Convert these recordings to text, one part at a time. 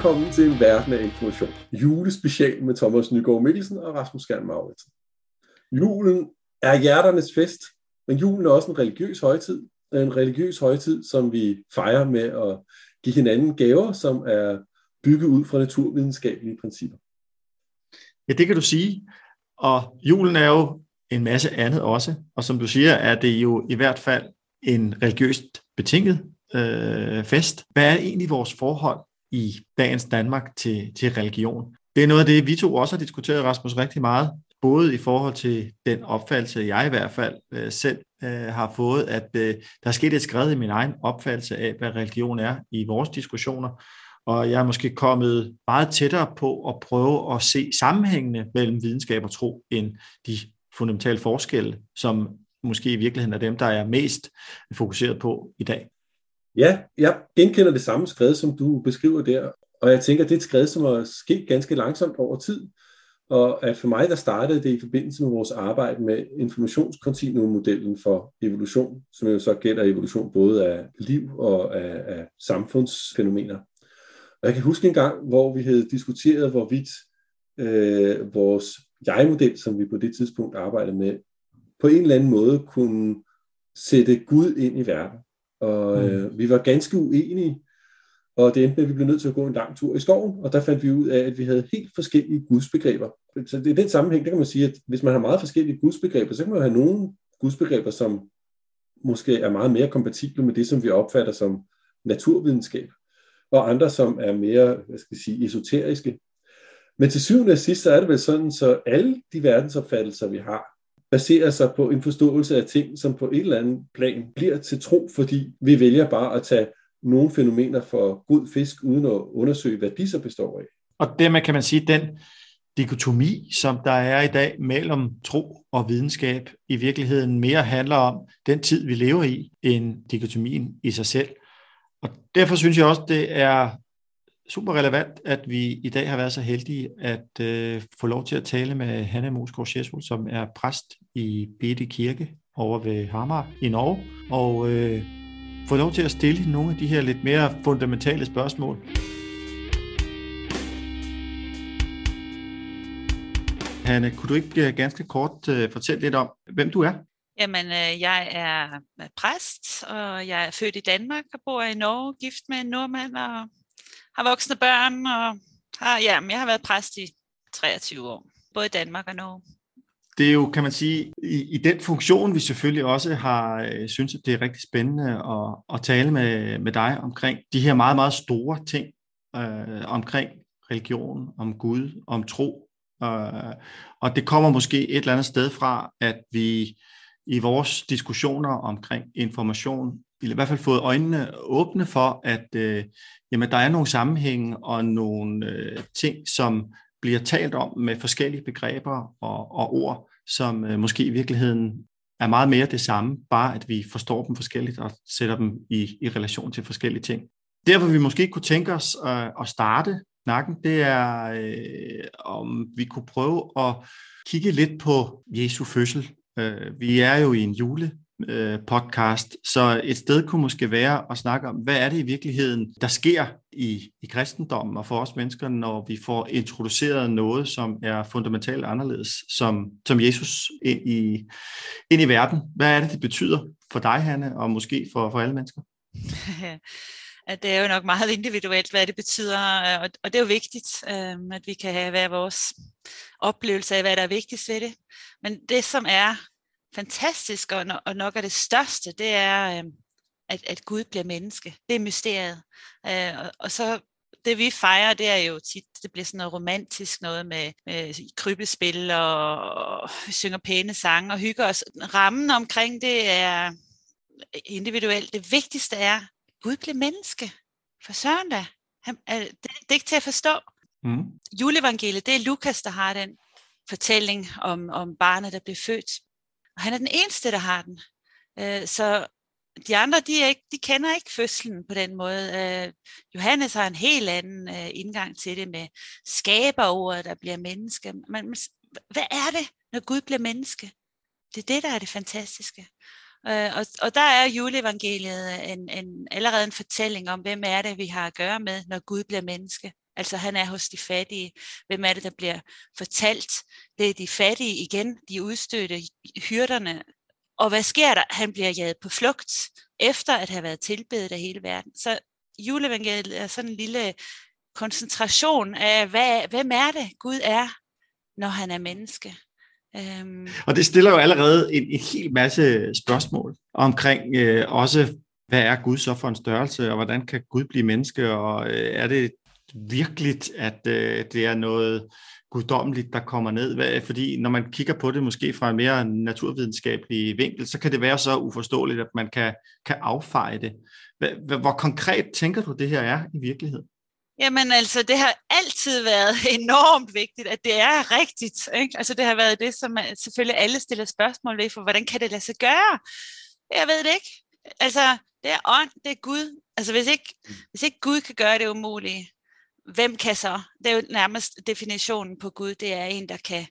Velkommen til en verden af information. Julespecial med Thomas Nygaard Mikkelsen og Rasmus Skjern Mauritsen. Julen er hjerternes fest, men julen er også en religiøs højtid. En religiøs højtid, som vi fejrer med at give hinanden gaver, som er bygget ud fra naturvidenskabelige principper. Ja, det kan du sige. Og julen er jo en masse andet også. Og som du siger, er det jo i hvert fald en religiøst betinget øh, fest. Hvad er egentlig vores forhold i dagens Danmark til, til religion? Det er noget af det, vi to også har diskuteret, Rasmus, rigtig meget. Både i forhold til den opfattelse, jeg i hvert fald øh, selv øh, har fået, at øh, der er sket et skred i min egen opfattelse af, hvad religion er i vores diskussioner. Og jeg er måske kommet meget tættere på at prøve at se sammenhængene mellem videnskab og tro, end de fundamentale forskelle, som måske i virkeligheden er dem, der er mest fokuseret på i dag. Ja, jeg genkender det samme skred, som du beskriver der, og jeg tænker, det er et skred, som er sket ganske langsomt over tid, og at for mig, der startede det i forbindelse med vores arbejde med informationskontinuummodellen for evolution, som jo så gælder evolution både af liv og af, af samfundsfænomener. Og jeg kan huske en gang, hvor vi havde diskuteret, hvorvidt øh, vores jeg-model, som vi på det tidspunkt arbejdede med, på en eller anden måde kunne sætte Gud ind i verden. Og øh, mm. vi var ganske uenige, og det endte med, at vi blev nødt til at gå en lang tur i skoven, og der fandt vi ud af, at vi havde helt forskellige gudsbegreber. Så det er den sammenhæng, der kan man sige, at hvis man har meget forskellige gudsbegreber, så kan man have nogle gudsbegreber, som måske er meget mere kompatible med det, som vi opfatter som naturvidenskab, og andre, som er mere, hvad skal jeg sige, esoteriske. Men til syvende og sidst, så er det vel sådan, så alle de verdensopfattelser, vi har, baserer sig på en forståelse af ting, som på et eller andet plan bliver til tro, fordi vi vælger bare at tage nogle fænomener for god fisk, uden at undersøge, hvad de så består af. Og dermed kan man sige, at den dikotomi, som der er i dag mellem tro og videnskab, i virkeligheden mere handler om den tid, vi lever i, end dikotomien i sig selv. Og derfor synes jeg også, det er super relevant, at vi i dag har været så heldige at øh, få lov til at tale med Hanne Mosgaard Sjesvold, som er præst i Bede Kirke over ved Hamar i Norge, og øh, få lov til at stille nogle af de her lidt mere fundamentale spørgsmål. Hanne, kunne du ikke øh, ganske kort øh, fortælle lidt om, hvem du er? Jamen, øh, jeg er øh, præst, og jeg er født i Danmark og bor i Norge, gift med en nordmand og har voksne børn, og har, ja, jeg har været præst i 23 år, både i Danmark og Norge. Det er jo, kan man sige, i, i den funktion, vi selvfølgelig også har øh, synes, at det er rigtig spændende at, at tale med, med dig omkring de her meget, meget store ting øh, omkring religion, om Gud, om tro. Øh, og det kommer måske et eller andet sted fra, at vi i vores diskussioner omkring information i hvert fald fået øjnene åbne for, at øh, jamen, der er nogle sammenhænge og nogle øh, ting, som bliver talt om med forskellige begreber og, og ord, som øh, måske i virkeligheden er meget mere det samme, bare at vi forstår dem forskelligt og sætter dem i, i relation til forskellige ting. Derfor vi måske kunne tænke os øh, at starte snakken, det er, øh, om vi kunne prøve at kigge lidt på Jesu fødsel. Øh, vi er jo i en jule podcast. Øh, så et sted kunne måske være at snakke om, hvad er det i virkeligheden, der sker i, i kristendommen og for os mennesker, når vi får introduceret noget, som er fundamentalt anderledes, som, som Jesus ind i, ind i verden. Hvad er det, det betyder for dig, Hanne, og måske for, for alle mennesker? at det er jo nok meget individuelt, hvad det betyder, øh, og det er jo vigtigt, øh, at vi kan have hver vores oplevelse af, hvad der er vigtigst ved det. Men det, som er fantastisk, og, og nok er det største, det er, øh, at, at Gud bliver menneske. Det er mysteriet. Øh, og, og så det vi fejrer, det er jo tit, det bliver sådan noget romantisk noget med, med krybespil, og, og synger pæne sange og hygger os. Rammen omkring det er individuelt. Det vigtigste er, at Gud bliver menneske. For søren da. Han, det, det er ikke til at forstå. Mm. Juleevangeliet, det er Lukas, der har den fortælling om, om barnet, der bliver født. Og han er den eneste, der har den. Øh, så de andre, de, er ikke, de kender ikke fødslen på den måde. Øh, Johannes har en helt anden øh, indgang til det med skaberordet, der bliver menneske. Men hvad er det, når Gud bliver menneske? Det er det, der er det fantastiske. Øh, og, og der er juleevangeliet en, en, allerede en fortælling om, hvem er det, vi har at gøre med, når Gud bliver menneske. Altså han er hos de fattige. Hvem er det, der bliver fortalt? Det er de fattige igen, de udstødte hyrderne. Og hvad sker der? Han bliver jaget på flugt, efter at have været tilbedet af hele verden. Så juleevangeliet er sådan en lille koncentration af, hvad, hvem er det, Gud er, når han er menneske. Øhm. Og det stiller jo allerede en, en hel masse spørgsmål omkring øh, også, hvad er Gud så for en størrelse, og hvordan kan Gud blive menneske, og øh, er det virkeligt, at øh, det er noget guddommeligt, der kommer ned? Fordi når man kigger på det måske fra en mere naturvidenskabelig vinkel, så kan det være så uforståeligt, at man kan, kan affeje det. Hvor konkret tænker du, det her er i virkeligheden? Jamen altså, det har altid været enormt vigtigt, at det er rigtigt. Ikke? Altså det har været det, som selvfølgelig alle stiller spørgsmål ved, for hvordan kan det lade sig gøre? Jeg ved det ikke. Altså, det er ånd, det er Gud. Altså hvis ikke, hvis ikke Gud kan gøre det umulige, hvem kan så? Det er jo nærmest definitionen på Gud, det er en, der kan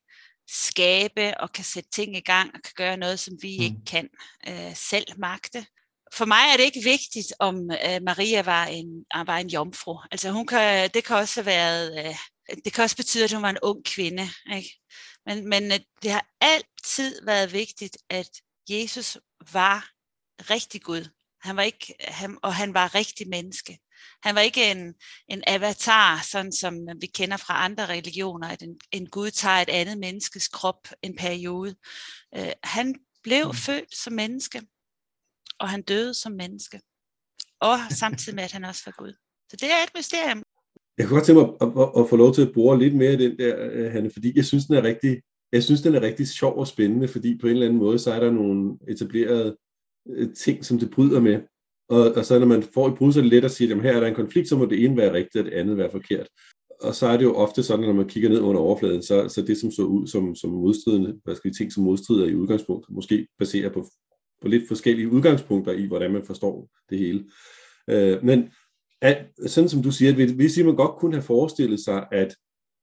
skabe og kan sætte ting i gang og kan gøre noget, som vi mm. ikke kan øh, selv magte for mig er det ikke vigtigt, om uh, Maria var en, var en jomfru. Altså hun kan, det kan også have været, uh, det kan også betyde, at hun var en ung kvinde. Ikke? Men, men uh, det har altid været vigtigt, at Jesus var rigtig Gud. Han var ikke, han, og han var rigtig menneske. Han var ikke en, en avatar, sådan som vi kender fra andre religioner, at en, en Gud tager et andet menneskes krop en periode. Uh, han blev mm. født som menneske og han døde som menneske. Og samtidig med, at han også var Gud. Så det er et mysterium. Jeg kunne godt tænke mig at, at, at få lov til at bore lidt mere i den der, øh, Hanne, fordi jeg synes, den er rigtig, jeg synes, den er rigtig sjov og spændende, fordi på en eller anden måde, så er der nogle etablerede øh, ting, som det bryder med. Og, og så når man får et brud, så er det let at sige, at her er der en konflikt, så må det ene være rigtigt, og det andet være forkert. Og så er det jo ofte sådan, når man kigger ned under overfladen, så, så det, som så ud som, som modstridende, hvad skal vi tænke som modstrider i udgangspunkt, måske baseret på på lidt forskellige udgangspunkter i, hvordan man forstår det hele. Øh, men at, sådan som du siger, at siger man godt kunne have forestillet sig, at,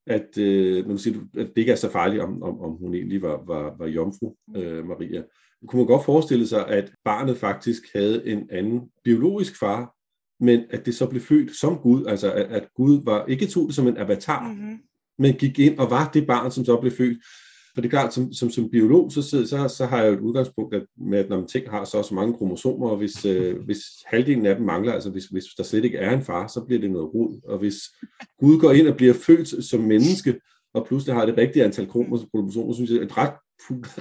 at, øh, man siger at det ikke er så farligt, om, om, om hun egentlig var, var, var jomfru, øh, Maria. Kunne man godt forestille sig, at barnet faktisk havde en anden biologisk far, men at det så blev født som Gud, altså at, at Gud var ikke tog det som en avatar, mm-hmm. men gik ind og var det barn, som så blev født. For det er klart, som, som, som biolog, så, så, så har jeg jo et udgangspunkt at, med, at når man ting har så også mange kromosomer, og hvis, øh, hvis halvdelen af dem mangler, altså hvis, hvis der slet ikke er en far, så bliver det noget rod. Og hvis Gud går ind og bliver født som menneske, og pludselig har det rigtige antal kromosomer, synes jeg, et ret,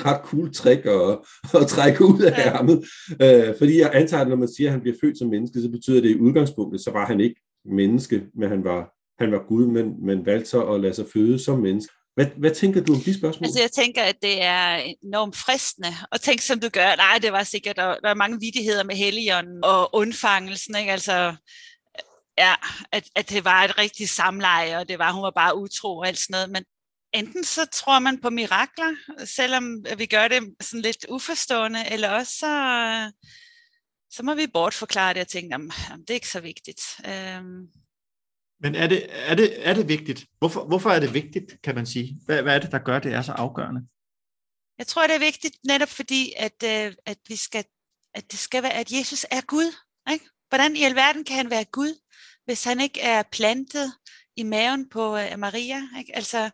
ret cool trick at, at trække ud af ærmet. Øh, fordi jeg antager, at når man siger, at han bliver født som menneske, så betyder det i udgangspunktet, så var han ikke menneske, men han var, han var Gud, men, men valgte så at lade sig føde som menneske. Hvad, hvad tænker du om de spørgsmål? Altså jeg tænker, at det er enormt fristende at tænke, som du gør. Nej, det var sikkert, der, der er mange vidigheder med Helion og undfangelsen. Ikke? Altså, ja, at, at det var et rigtigt samleje, og det var, hun var bare utro og alt sådan noget. Men enten så tror man på mirakler, selvom vi gør det sådan lidt uforstående, eller også så, så må vi bortforklare det og tænke, jamen, det er ikke så vigtigt. Øhm, men er det, er det, er det vigtigt? Hvorfor, hvorfor er det vigtigt, kan man sige? Hvad, hvad er det, der gør, det er så afgørende? Jeg tror, det er vigtigt netop fordi, at, øh, at, vi skal, at det skal være, at Jesus er Gud. Ikke? Hvordan i alverden kan han være Gud, hvis han ikke er plantet i maven på uh, Maria? Ikke? Altså,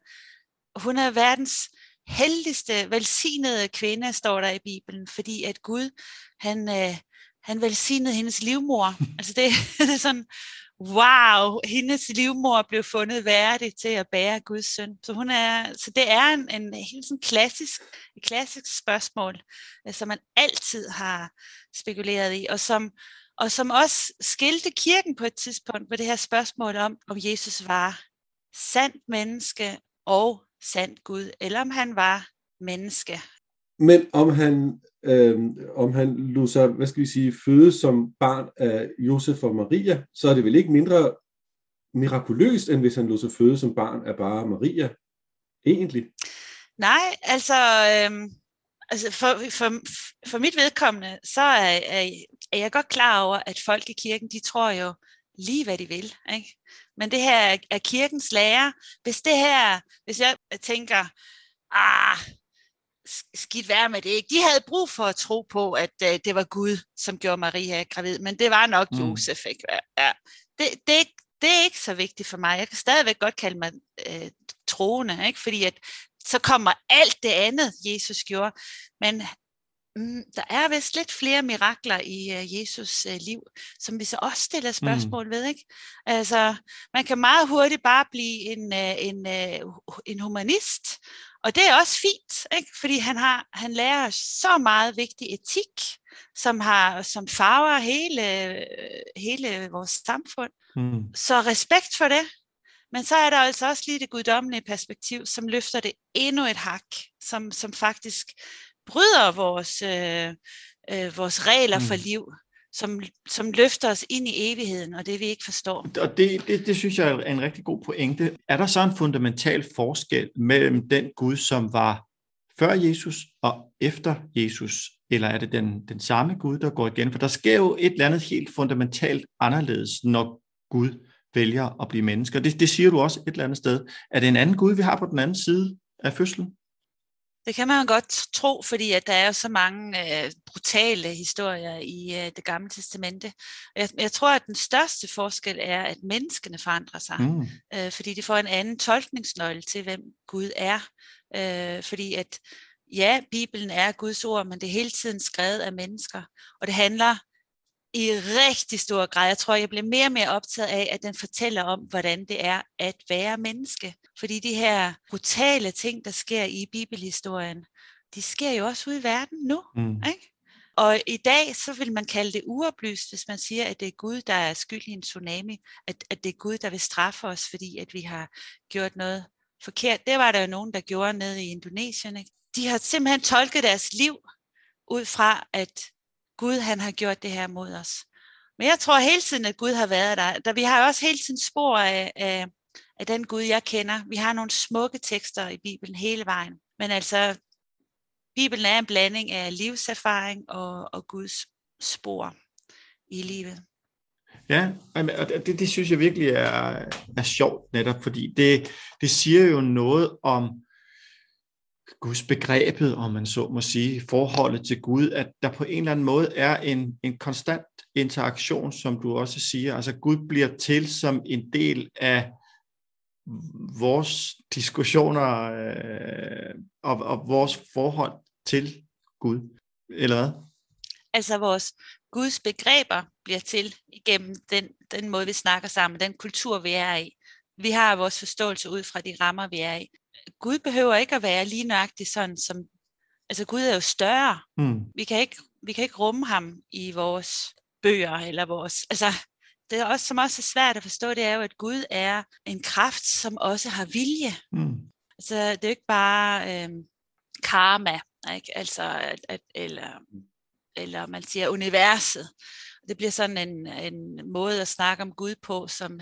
hun er verdens heldigste, velsignede kvinde, står der i Bibelen, fordi at Gud, han, uh, han velsignede hendes livmor. altså det, det er sådan, wow, hendes livmor blev fundet værdig til at bære Guds søn. Så, hun er, så det er en, en helt sådan klassisk, et klassisk spørgsmål, øh, som man altid har spekuleret i, og som, og som også skilte kirken på et tidspunkt med det her spørgsmål om, om Jesus var sandt menneske og sandt Gud, eller om han var menneske. Men om han øh, om han lå sig, hvad skal vi sige, føde som barn af Josef og Maria, så er det vel ikke mindre mirakuløst, end hvis han lå sig føde som barn af bare Maria, egentlig. Nej, altså, øh, altså for, for, for mit vedkommende, så er, er, er jeg godt klar over, at folk i kirken, de tror jo lige, hvad de vil. Ikke? Men det her er kirkens lære. Hvis det her, hvis jeg tænker, ah, skidt være med det. Ikke? De havde brug for at tro på, at uh, det var Gud, som gjorde Maria gravid, men det var nok mm. Josef. Ikke? Ja. Det, det, det er ikke så vigtigt for mig. Jeg kan stadigvæk godt kalde mig øh, troende, ikke? fordi at så kommer alt det andet, Jesus gjorde. Men mm, der er vist lidt flere mirakler i uh, Jesus uh, liv, som vi så også stiller mm. spørgsmål mm. ved. Ikke? Altså, man kan meget hurtigt bare blive en, uh, en, uh, en humanist, og det er også fint, ikke? fordi han, har, han lærer så meget vigtig etik, som, har, som farver hele, hele vores samfund. Mm. Så respekt for det. Men så er der altså også lige det guddommelige perspektiv, som løfter det endnu et hak, som, som faktisk bryder vores, øh, øh, vores regler mm. for liv, som, som løfter os ind i evigheden, og det vi ikke forstår. Og det, det, det synes jeg er en rigtig god pointe. Er der så en fundamental forskel mellem den Gud, som var før Jesus og efter Jesus, eller er det den, den samme Gud, der går igen? For der sker jo et eller andet helt fundamentalt anderledes, når Gud vælger at blive menneske. Og det, det siger du også et eller andet sted. Er det en anden Gud, vi har på den anden side af fødslen? Det kan man godt tro, fordi at der er så mange øh, brutale historier i øh, det gamle testamente. Jeg, jeg tror, at den største forskel er, at menneskene forandrer sig, mm. øh, fordi de får en anden tolkningsnøgle til, hvem Gud er. Øh, fordi at ja, Bibelen er Guds ord, men det er hele tiden skrevet af mennesker, og det handler i rigtig stor grad. Jeg tror, jeg bliver mere og mere optaget af, at den fortæller om, hvordan det er at være menneske. Fordi de her brutale ting, der sker i bibelhistorien, de sker jo også ude i verden nu. Mm. Ikke? Og i dag, så vil man kalde det uoplyst, hvis man siger, at det er Gud, der er skyld i en tsunami. At, at det er Gud, der vil straffe os, fordi at vi har gjort noget forkert. Det var der jo nogen, der gjorde nede i Indonesien. Ikke? De har simpelthen tolket deres liv ud fra, at Gud han har gjort det her mod os. Men jeg tror hele tiden, at Gud har været der. der vi har også hele tiden spor af, af, af den Gud, jeg kender. Vi har nogle smukke tekster i Bibelen hele vejen. Men altså, Bibelen er en blanding af livserfaring og, og Guds spor i livet. Ja, og det, det synes jeg virkelig er, er sjovt netop, fordi det, det siger jo noget om Guds begrebet, om man så må sige, forholdet til Gud, at der på en eller anden måde er en, en konstant interaktion, som du også siger. Altså Gud bliver til som en del af vores diskussioner øh, og, og vores forhold til Gud, eller hvad? Altså vores Guds begreber bliver til igennem den, den måde, vi snakker sammen, den kultur, vi er i. Vi har vores forståelse ud fra de rammer, vi er i. Gud behøver ikke at være lige nøjagtig sådan som, altså Gud er jo større. Mm. Vi, kan ikke, vi kan ikke rumme ham i vores bøger, eller vores, altså det er også, som også er svært at forstå, det er jo, at Gud er en kraft, som også har vilje. Mm. Altså det er jo ikke bare øh, karma, ikke? Altså, at, at, eller, eller man siger universet. Det bliver sådan en, en måde at snakke om Gud på, som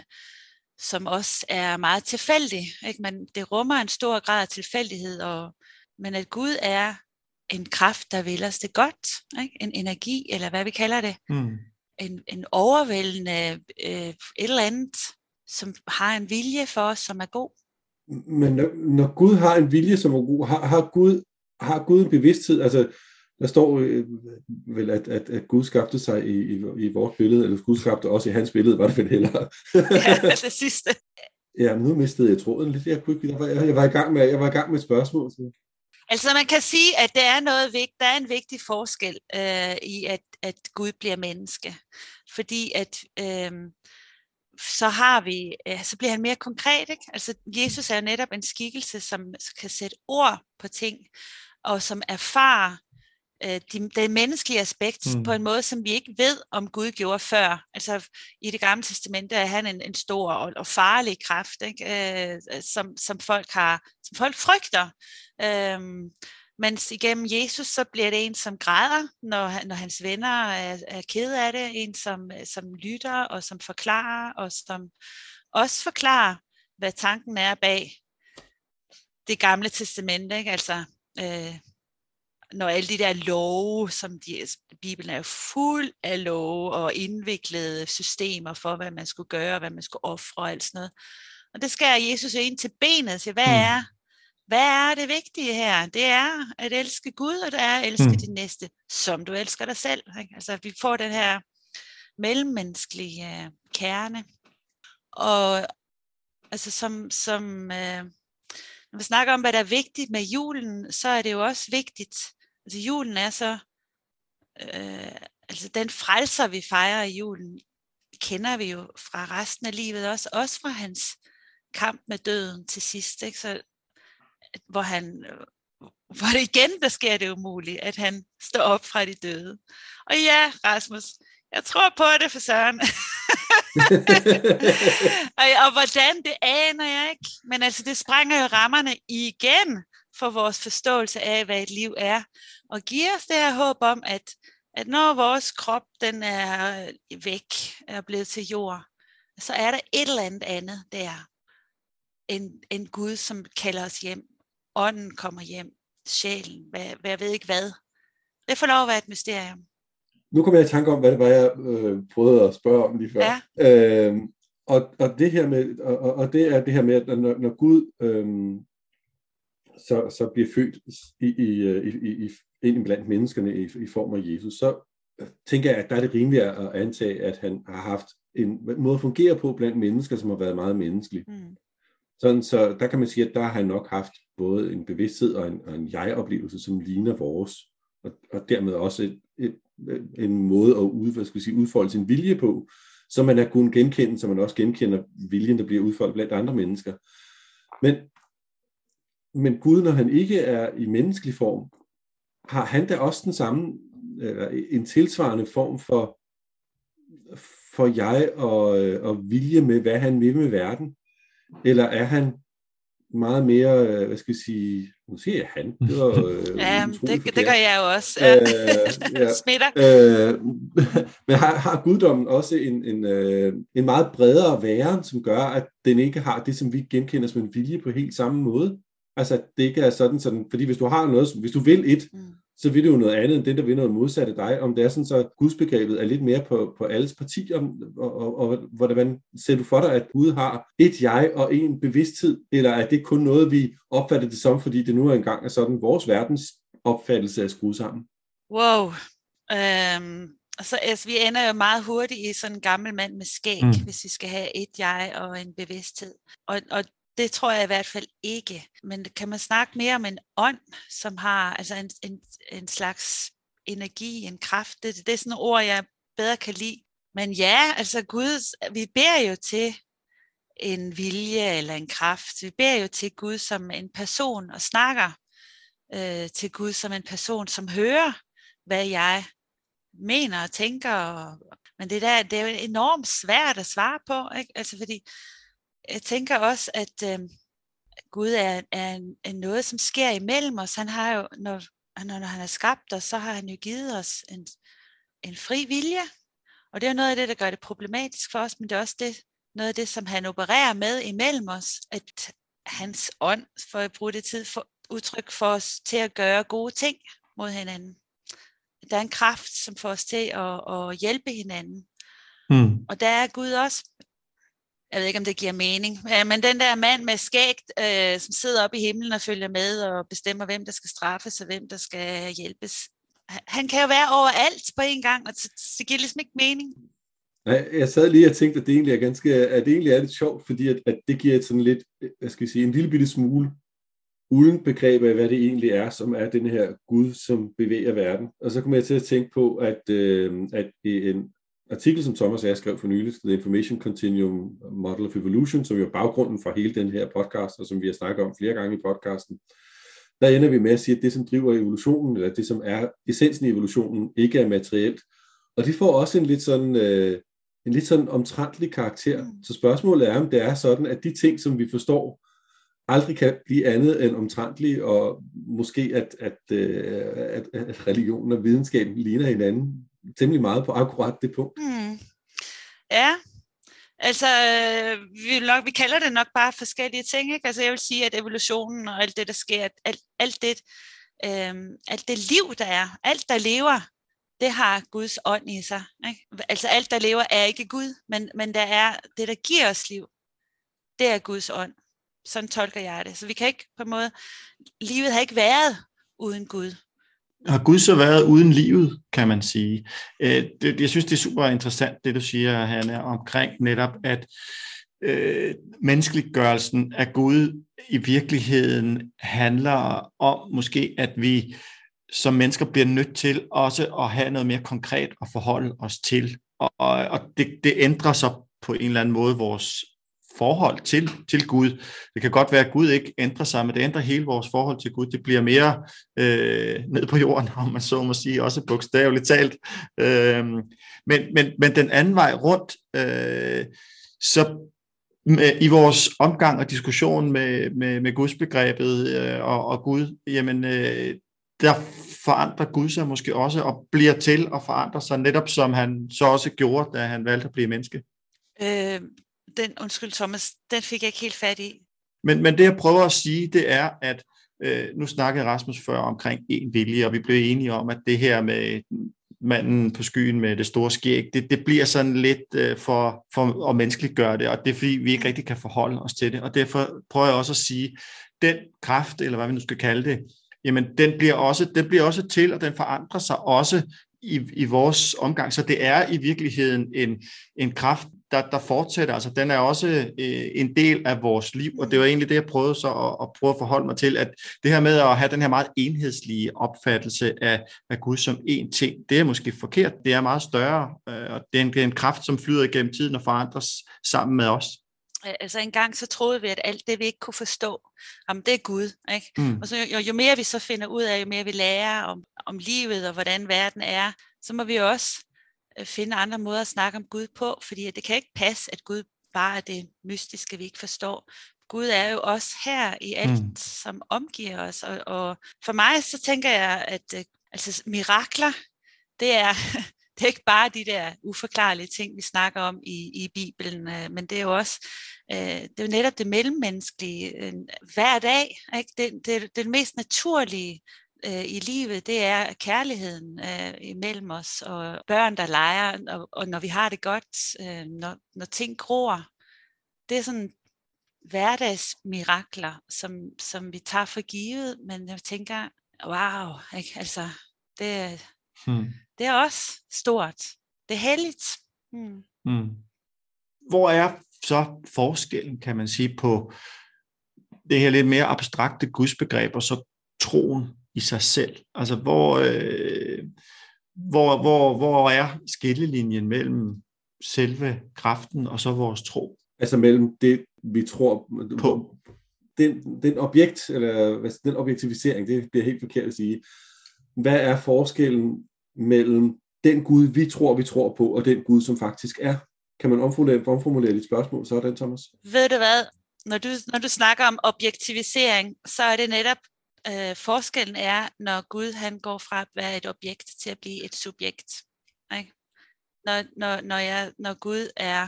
som også er meget tilfældig. Ikke? Man, det rummer en stor grad af tilfældighed, og, men at Gud er en kraft, der vil os det godt, ikke? en energi, eller hvad vi kalder det, mm. en, en overvældende øh, et eller andet, som har en vilje for os, som er god. Men når, når Gud har en vilje, som er god, har, har, Gud, har Gud en bevidsthed, altså der står øh, vel, at, at, at Gud skabte sig i, i, i vores billede, eller Gud skabte også i hans billede, var det vel heller. ja, det sidste. Ja, nu mistede jeg tråden lidt. Jeg, kunne ikke, jeg, var, jeg, var i gang med, jeg var i gang med et spørgsmål. Så. Altså man kan sige, at der er, noget der er en vigtig forskel øh, i, at, at Gud bliver menneske. Fordi at øh, så har vi, øh, så bliver han mere konkret. Ikke? Altså Jesus er netop en skikkelse, som kan sætte ord på ting, og som erfarer øh, de, det menneskelige aspekt mm. på en måde, som vi ikke ved, om Gud gjorde før. Altså i det gamle testamente er han en, en stor og, og farlig kraft, ikke? Øh, som, som, folk har, som folk frygter. Øh, mens igennem Jesus, så bliver det en, som græder, når, når hans venner er, er ked af det. En, som, som lytter og som forklarer, og som også forklarer, hvad tanken er bag det gamle testamente. Ikke? Altså, øh, når alle de der love, som de, Bibelen er jo fuld af love og indviklede systemer for, hvad man skulle gøre, hvad man skulle ofre og alt sådan noget. Og det skærer Jesus ind til benet og siger, hvad mm. er, hvad er det vigtige her? Det er at elske Gud, og det er at elske mm. din næste, som du elsker dig selv. Ikke? Altså vi får den her mellemmenneskelige uh, kerne. og altså som, som øh, når vi snakker om, hvad der er vigtigt med julen, så er det jo også vigtigt. Altså julen er så, øh, altså den frelser, vi fejrer i julen, kender vi jo fra resten af livet også, også fra hans kamp med døden til sidst, ikke? Så, hvor han, hvor det igen, der sker det umuligt, at han står op fra de døde. Og ja, Rasmus, jeg tror på det for Søren. og, og hvordan, det aner jeg ikke. Men altså, det sprænger jo rammerne igen for vores forståelse af, hvad et liv er. Og giver os det her håb om, at, at når vores krop den er væk, er blevet til jord, så er der et eller andet andet der, end, end Gud, som kalder os hjem. Ånden kommer hjem. Sjælen. Hvad, hvad jeg ved ikke hvad. Det får lov at være et mysterium nu kommer jeg i tanke om, hvad det var, jeg øh, prøvede at spørge om lige før. Ja. Øh, og, og, det her med, og, og det er det her med, at når, når Gud øh, så, så bliver født i, i, i, i, ind blandt menneskerne i, i form af Jesus, så tænker jeg, at der er det rimeligt at antage, at han har haft en måde at fungere på blandt mennesker, som har været meget menneskelig. Mm. Sådan, så der kan man sige, at der har han nok haft både en bevidsthed og en, og en jeg-oplevelse, som ligner vores, og, og dermed også et, et, en måde at ud, hvad skal sige, udfolde sin vilje på, så man er kun genkende, så man også genkender viljen, der bliver udfoldet blandt andre mennesker. Men, men Gud, når han ikke er i menneskelig form, har han da også den samme, eller en tilsvarende form for, for jeg og, og vilje med, hvad han vil med verden? Eller er han meget mere, hvad skal jeg sige, nu siger jeg han. Det var, øh, ja, det, det gør jeg jo også. Øh, ja. Smitter. Øh, men har, har guddommen også en, en, øh, en meget bredere væren, som gør, at den ikke har det, som vi genkender som en vilje på helt samme måde? Altså, det ikke er sådan, sådan fordi hvis du har noget, hvis du vil et, mm så vil det jo noget andet end det, der vil noget modsat af dig. Om det er sådan, så gudsbegrebet er lidt mere på, på alles parti, om, og, og, og hvordan ser du for dig, at Gud har et jeg og en bevidsthed, eller er det kun noget, vi opfatter det som, fordi det nu er engang er sådan vores verdens opfattelse af skruet sammen? Wow. Um, så altså, vi ender jo meget hurtigt i sådan en gammel mand med skæg, mm. hvis vi skal have et jeg og en bevidsthed. Og, og det tror jeg i hvert fald ikke. Men kan man snakke mere om en ånd, som har altså en, en, en slags energi, en kraft? Det, det er sådan nogle ord, jeg bedre kan lide. Men ja, altså Gud, vi beder jo til en vilje eller en kraft. Vi beder jo til Gud som en person og snakker øh, til Gud som en person, som hører, hvad jeg mener og tænker. Men det der, det er jo enormt svært at svare på, ikke? Altså fordi jeg tænker også, at øh, Gud er, er, er noget, som sker imellem os. Han har jo, når, når han har skabt os, så har han jo givet os en, en fri vilje. Og det er noget af det, der gør det problematisk for os, men det er også det, noget af det, som han opererer med imellem os, at hans ånd, for at bruge det tid, for udtryk for os til at gøre gode ting mod hinanden. Der er en kraft, som får os til at, at hjælpe hinanden. Mm. Og der er Gud også jeg ved ikke, om det giver mening, men den der mand med skæg, øh, som sidder oppe i himlen og følger med og bestemmer, hvem der skal straffes og hvem der skal hjælpes. Han kan jo være overalt på en gang, og det giver ligesom ikke mening. Nej, jeg sad lige og tænkte, at det egentlig er ganske, at det egentlig er lidt sjovt, fordi at, at det giver et sådan lidt, hvad skal jeg sige, en lille bitte smule uden begreb af, hvad det egentlig er, som er den her Gud, som bevæger verden. Og så kommer jeg til at tænke på, at, øh, at en artikel, som Thomas og jeg skrev for nylig, The Information Continuum Model of Evolution, som jo er baggrunden for hele den her podcast, og som vi har snakket om flere gange i podcasten, der ender vi med at sige, at det, som driver evolutionen, eller det, som er essensen i evolutionen, ikke er materielt. Og det får også en lidt sådan, øh, en lidt sådan omtrentlig karakter. Mm. Så spørgsmålet er, om det er sådan, at de ting, som vi forstår, aldrig kan blive andet end omtrentlige, og måske at, at, øh, at, at religion og videnskaben ligner hinanden temmelig meget på akkurat det punkt. Mm. Ja, altså øh, vi, nok, vi kalder det nok bare forskellige ting. Ikke? Altså jeg vil sige, at evolutionen og alt det, der sker, alt, alt, det, øhm, alt det liv, der er, alt der lever, det har Guds ånd i sig. Ikke? Altså alt, der lever, er ikke Gud, men, men der er det, der giver os liv, det er Guds ånd. Sådan tolker jeg det. Så vi kan ikke på en måde, livet har ikke været uden Gud har Gud så været uden livet, kan man sige. Øh, det, jeg synes, det er super interessant, det du siger, Hanna, omkring netop, at øh, menneskeliggørelsen af Gud i virkeligheden handler om måske, at vi som mennesker bliver nødt til også at have noget mere konkret at forholde os til. Og, og det, det ændrer sig på en eller anden måde vores forhold til, til Gud. Det kan godt være, at Gud ikke ændrer sig, men det ændrer hele vores forhold til Gud. Det bliver mere øh, ned på jorden, om man så må sige, også bogstaveligt talt. Øh, men, men, men den anden vej rundt, øh, så med, i vores omgang og diskussion med, med, med gudsbegrebet øh, og, og Gud, jamen øh, der forandrer Gud sig måske også og bliver til at forandre sig, netop som han så også gjorde, da han valgte at blive menneske. Øh, den, undskyld Thomas, den fik jeg ikke helt fat i. Men, men det jeg prøver at sige, det er, at øh, nu snakkede Rasmus før omkring en vilje, og vi blev enige om, at det her med manden på skyen med det store skæg, det, det bliver sådan lidt øh, for, for at menneskeliggøre det, og det er fordi, vi ikke rigtig kan forholde os til det, og derfor prøver jeg også at sige, den kraft, eller hvad vi nu skal kalde det, jamen den bliver også, den bliver også til, og den forandrer sig også i, i vores omgang. Så det er i virkeligheden en, en kraft, der, der fortsætter. Altså, den er også øh, en del af vores liv, og det var egentlig det, jeg prøvede så at, at prøve at forholde mig til, at det her med at have den her meget enhedslige opfattelse af, af Gud som én ting, det er måske forkert. Det er meget større, øh, og det er, en, det er en kraft, som flyder igennem tiden og forandres sammen med os. Altså engang så troede vi, at alt det, vi ikke kunne forstå, om det er Gud. Ikke? Mm. Og så jo, jo mere vi så finder ud af, jo mere vi lærer om, om livet og hvordan verden er, så må vi også finde andre måder at snakke om Gud på, fordi det kan ikke passe, at Gud bare er det mystiske, vi ikke forstår. Gud er jo også her i alt, mm. som omgiver os. Og, og for mig så tænker jeg, at øh, altså, mirakler, det er, det er ikke bare de der uforklarlige ting, vi snakker om i, i Bibelen, øh, men det er jo også øh, det er jo netop det mellemmenneskelige øh, hver dag. Ikke? Det, det, det er det mest naturlige øh, i livet, det er kærligheden øh, imellem os, og børn, der leger, og, og når vi har det godt, øh, når, når ting gror. Det er sådan hverdagsmirakler, som, som vi tager for givet, men jeg tænker, wow, ikke? altså, det, hmm. det er også stort. Det er heldigt. Hmm. Hmm. Hvor er så forskellen, kan man sige, på det her lidt mere abstrakte gudsbegreb og så troen i sig selv? Altså, hvor, øh, hvor, hvor, hvor er skillelinjen mellem selve kraften og så vores tro? Altså mellem det, vi tror på. Den, den objekt, eller den objektivisering, det bliver helt forkert at sige. Hvad er forskellen mellem den Gud, vi tror, vi tror på, og den Gud, som faktisk er? Kan man omformulere, omformulere dit spørgsmål så den, Thomas? Ved du hvad? Når du, når du snakker om objektivisering, så er det netop øh, forskellen er, når Gud han går fra at være et objekt til at blive et subjekt. Ikke? Når, når, når, jeg, når Gud er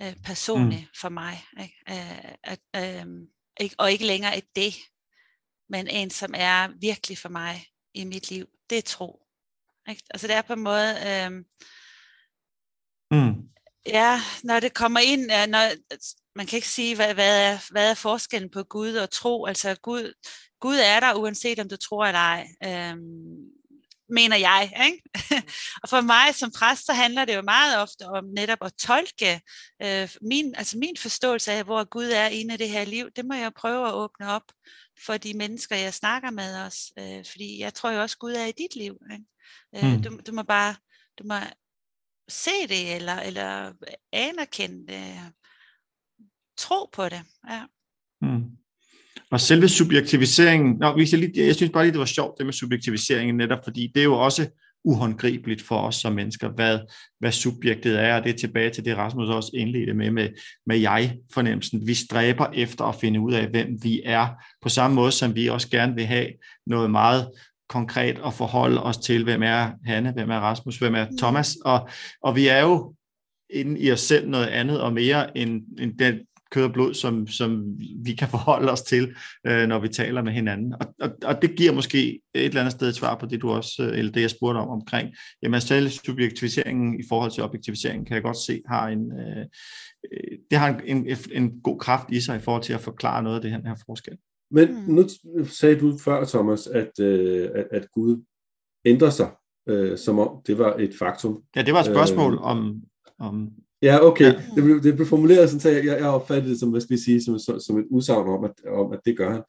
øh, personlig mm. for mig, ikke? Øh, at, øh, ikke, og ikke længere et det, men en, som er virkelig for mig i mit liv, det er tro. Ikke? Altså det er på en måde, øh, mm. ja, når det kommer ind, når, man kan ikke sige, hvad, hvad, er, hvad er forskellen på Gud og tro, altså Gud, Gud er der, uanset om du tror eller ej, øhm, mener jeg. Ikke? og for mig som præst, så handler det jo meget ofte om netop at tolke øh, min, altså min forståelse af, hvor Gud er inde i det her liv. Det må jeg prøve at åbne op for de mennesker, jeg snakker med os. Øh, fordi jeg tror jo også, Gud er i dit liv. Ikke? Øh, hmm. du, du må bare du må se det, eller, eller anerkende det, tro på det. Ja. Hmm. Og selve subjektiviseringen, nå, jeg, lige, jeg synes bare lige, det var sjovt, det med subjektiviseringen, netop fordi det er jo også uhåndgribeligt for os som mennesker, hvad, hvad subjektet er, og det er tilbage til det, Rasmus også indledte med, med, med jeg-fornemmelsen. Vi stræber efter at finde ud af, hvem vi er, på samme måde som vi også gerne vil have noget meget konkret at forholde os til, hvem er Hanne, hvem er Rasmus, hvem er Thomas, og, og vi er jo inde i os selv noget andet og mere end, end den, kød og blod, som, som vi kan forholde os til, øh, når vi taler med hinanden. Og, og, og det giver måske et eller andet sted et svar på det, du også, øh, eller det jeg spurgte om omkring. Jamen selv subjektiviseringen i forhold til objektiviseringen, kan jeg godt se, har en, øh, det har en, en, en god kraft i sig i forhold til at forklare noget af det her, den her forskel. Men mm. nu sagde du før, Thomas, at, øh, at, at Gud ændrer sig, øh, som om det var et faktum. Ja, det var et spørgsmål øh, om, om Ja, okay. Ja. Det, blev, det blev formuleret sådan, så jeg, jeg opfattede det som, hvad skal vi sige, som, som, som et udsagn om at, om, at det gør han.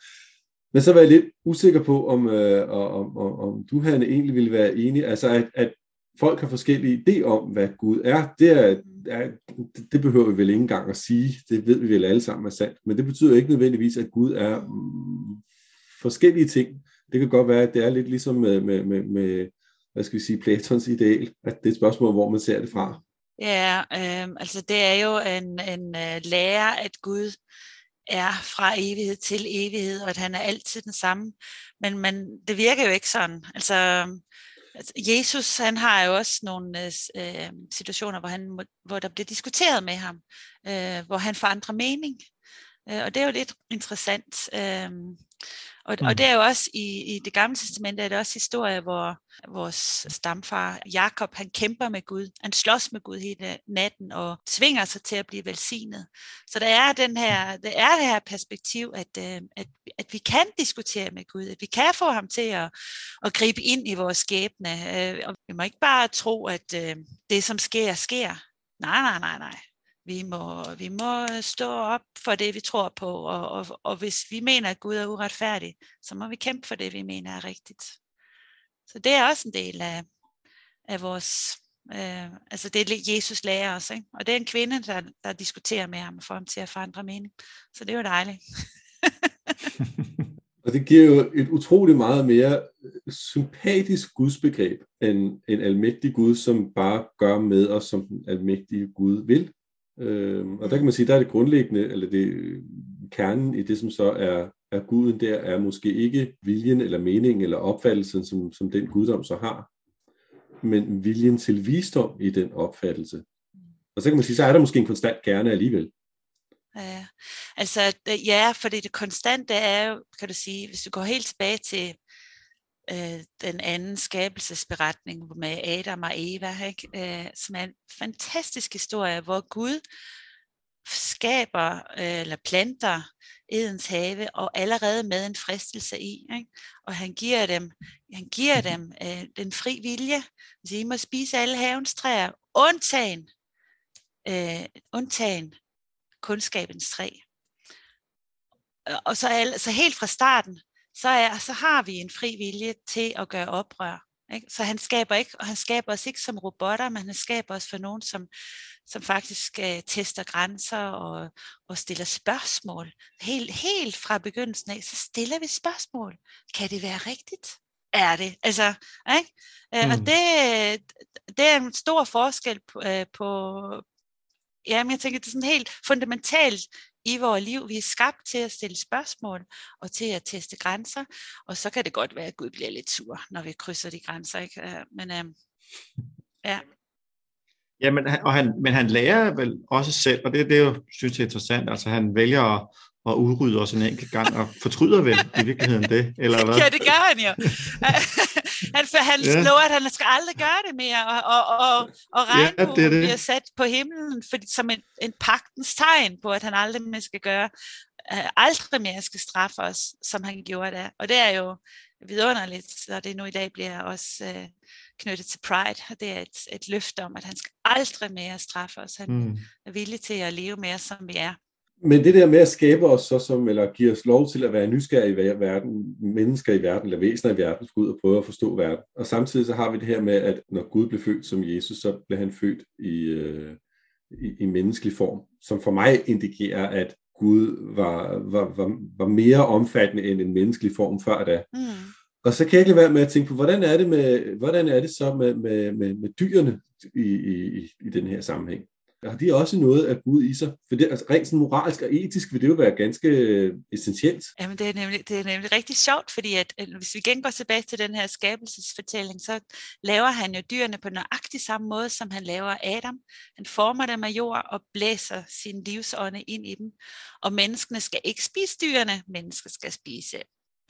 Men så var jeg lidt usikker på, om, øh, om, om, om du, Hanne, egentlig ville være enig, altså at, at folk har forskellige idéer om, hvad Gud er. Det, er, er, det behøver vi vel ikke engang at sige. Det ved vi vel alle sammen er sandt. Men det betyder ikke nødvendigvis, at Gud er mm, forskellige ting. Det kan godt være, at det er lidt ligesom med, med, med, med hvad skal vi sige, Platons ideal, at det er et spørgsmål, hvor man ser det fra. Ja, øh, altså det er jo en, en øh, lære, at Gud er fra evighed til evighed, og at han er altid den samme. Men, men det virker jo ikke sådan. Altså, altså Jesus, han har jo også nogle øh, øh situationer, hvor, han, hvor der bliver diskuteret med ham, øh, hvor han forandrer mening. Øh, og det er jo lidt interessant. Øh, og, mm. og det er jo også i, i det gamle testamente, er det også historie, hvor vores stamfar Jakob, han kæmper med Gud. Han slås med Gud hele natten og tvinger sig til at blive velsignet. Så der er, den her, der er det her perspektiv, at, øh, at, at vi kan diskutere med Gud, at vi kan få ham til at, at gribe ind i vores skæbne. Øh, og vi må ikke bare tro, at øh, det, som sker, sker. Nej, nej, nej, nej. Vi må, vi må øh, stå op for det, vi tror på, og, og, og hvis vi mener, at Gud er uretfærdig, så må vi kæmpe for det, vi mener er rigtigt. Så det er også en del af, af vores, øh, altså det er Jesus lærer os, ikke? og det er en kvinde, der, der diskuterer med ham, for ham til at forandre mening. Så det er jo dejligt. og det giver jo et utroligt meget mere øh, sympatisk gudsbegreb end en almægtig Gud, som bare gør med os, som den almægtige Gud vil. Øh, og der kan man sige, der er det grundlæggende, eller det øh, kernen i det, som så er, er guden der, er måske ikke viljen eller meningen eller opfattelsen, som, som den guddom så har, men viljen til visdom i den opfattelse. Og så kan man sige, så er der måske en konstant kerne alligevel. Ja, altså ja, fordi det konstante er jo, kan du sige, hvis du går helt tilbage til øh, den anden skabelsesberetning med Adam og Eva, ikke? Øh, som er en fantastisk historie, hvor Gud skaber øh, eller planter Edens have og allerede med en fristelse i. Ikke? Og han giver dem, han giver dem øh, den fri vilje. Så I må spise alle havens træer, undtagen, øh, undtagen kundskabens træ. Og så, alle, så helt fra starten, så, er, så har vi en fri vilje til at gøre oprør. Ikke? Så han skaber ikke, og han skaber os ikke som robotter, men han skaber os for nogen, som, som faktisk uh, tester grænser og, og stiller spørgsmål. Helt, helt fra begyndelsen af, så stiller vi spørgsmål. Kan det være rigtigt? Er det? Altså, ikke? Uh, mm. Og det, det er en stor forskel på, uh, på jamen jeg tænker, det er sådan helt fundamentalt i vores liv. Vi er skabt til at stille spørgsmål og til at teste grænser, og så kan det godt være, at Gud bliver lidt sur, når vi krydser de grænser. Ikke? Øh, men øh, ja. Ja, men han, og han, men han lærer vel også selv, og det, det er jo, synes jeg er interessant, altså han vælger at, og udrydde os en enkelt gang, og fortryder vel i virkeligheden det, eller hvad? Ja, det gør han jo. han han ja. lover, at han skal aldrig gøre det mere, og, og, og, og regnbuen ja, det det. bliver sat på himlen for, som en, en pagtens tegn på, at han aldrig mere skal gøre, uh, aldrig mere skal straffe os, som han gjorde det. Og det er jo vidunderligt, og det nu i dag bliver også uh, knyttet til Pride, og det er et, et løfte om, at han skal aldrig mere straffe os. Han mm. er villig til at leve mere, som vi er. Men det der med at skabe os så som, eller give os lov til at være nysgerrige i verden, mennesker i verden, eller væsener i verden, skulle ud og prøve at forstå verden. Og samtidig så har vi det her med, at når Gud blev født som Jesus, så blev han født i, øh, i, i menneskelig form, som for mig indikerer, at Gud var, var, var, var mere omfattende end en menneskelig form før da. Mm. Og så kan jeg ikke lade være med at tænke på, hvordan er det, med, hvordan er det så med, med, med, med dyrene i, i, i den her sammenhæng? Har de også noget af Gud i sig? For det, altså, rent sådan moralsk og etisk vil det jo være ganske øh, essentielt. Jamen, det er, nemlig, det er nemlig rigtig sjovt, fordi at, at hvis vi igen går tilbage til den her skabelsesfortælling, så laver han jo dyrene på nøjagtig samme måde, som han laver Adam. Han former dem af jord og blæser sin livsånde ind i dem. Og menneskene skal ikke spise dyrene, mennesker skal spise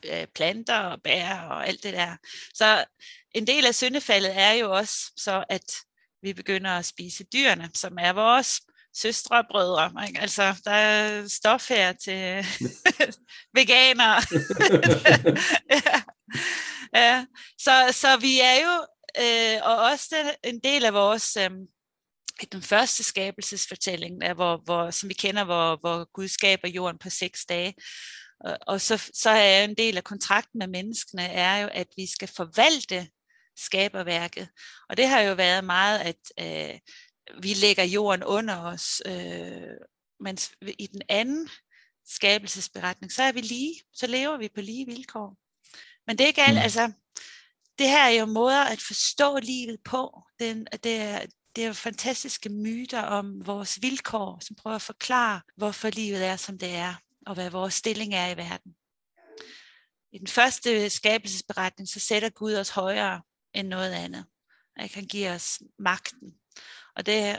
øh, planter og bær og alt det der. Så en del af syndefaldet er jo også så, at vi begynder at spise dyrene, som er vores søstre og brødre. Ikke? Altså, der er stof her til veganere. ja. ja. Så, så vi er jo, øh, og også en del af vores øh, den første skabelsesfortælling, der, hvor, hvor, som vi kender, hvor, hvor Gud skaber jorden på seks dage. Og, og så, så er en del af kontrakten med menneskene, er jo, at vi skal forvalte skaberværket. Og det har jo været meget, at øh, vi lægger jorden under os, øh, mens i den anden skabelsesberetning, så er vi lige, så lever vi på lige vilkår. Men det er ikke alt, mm. altså, det her er jo måder at forstå livet på. Det, det, er, det er fantastiske myter om vores vilkår, som prøver at forklare, hvorfor livet er, som det er, og hvad vores stilling er i verden. I den første skabelsesberetning, så sætter Gud os højere end noget andet. Han kan give os magten. Og det er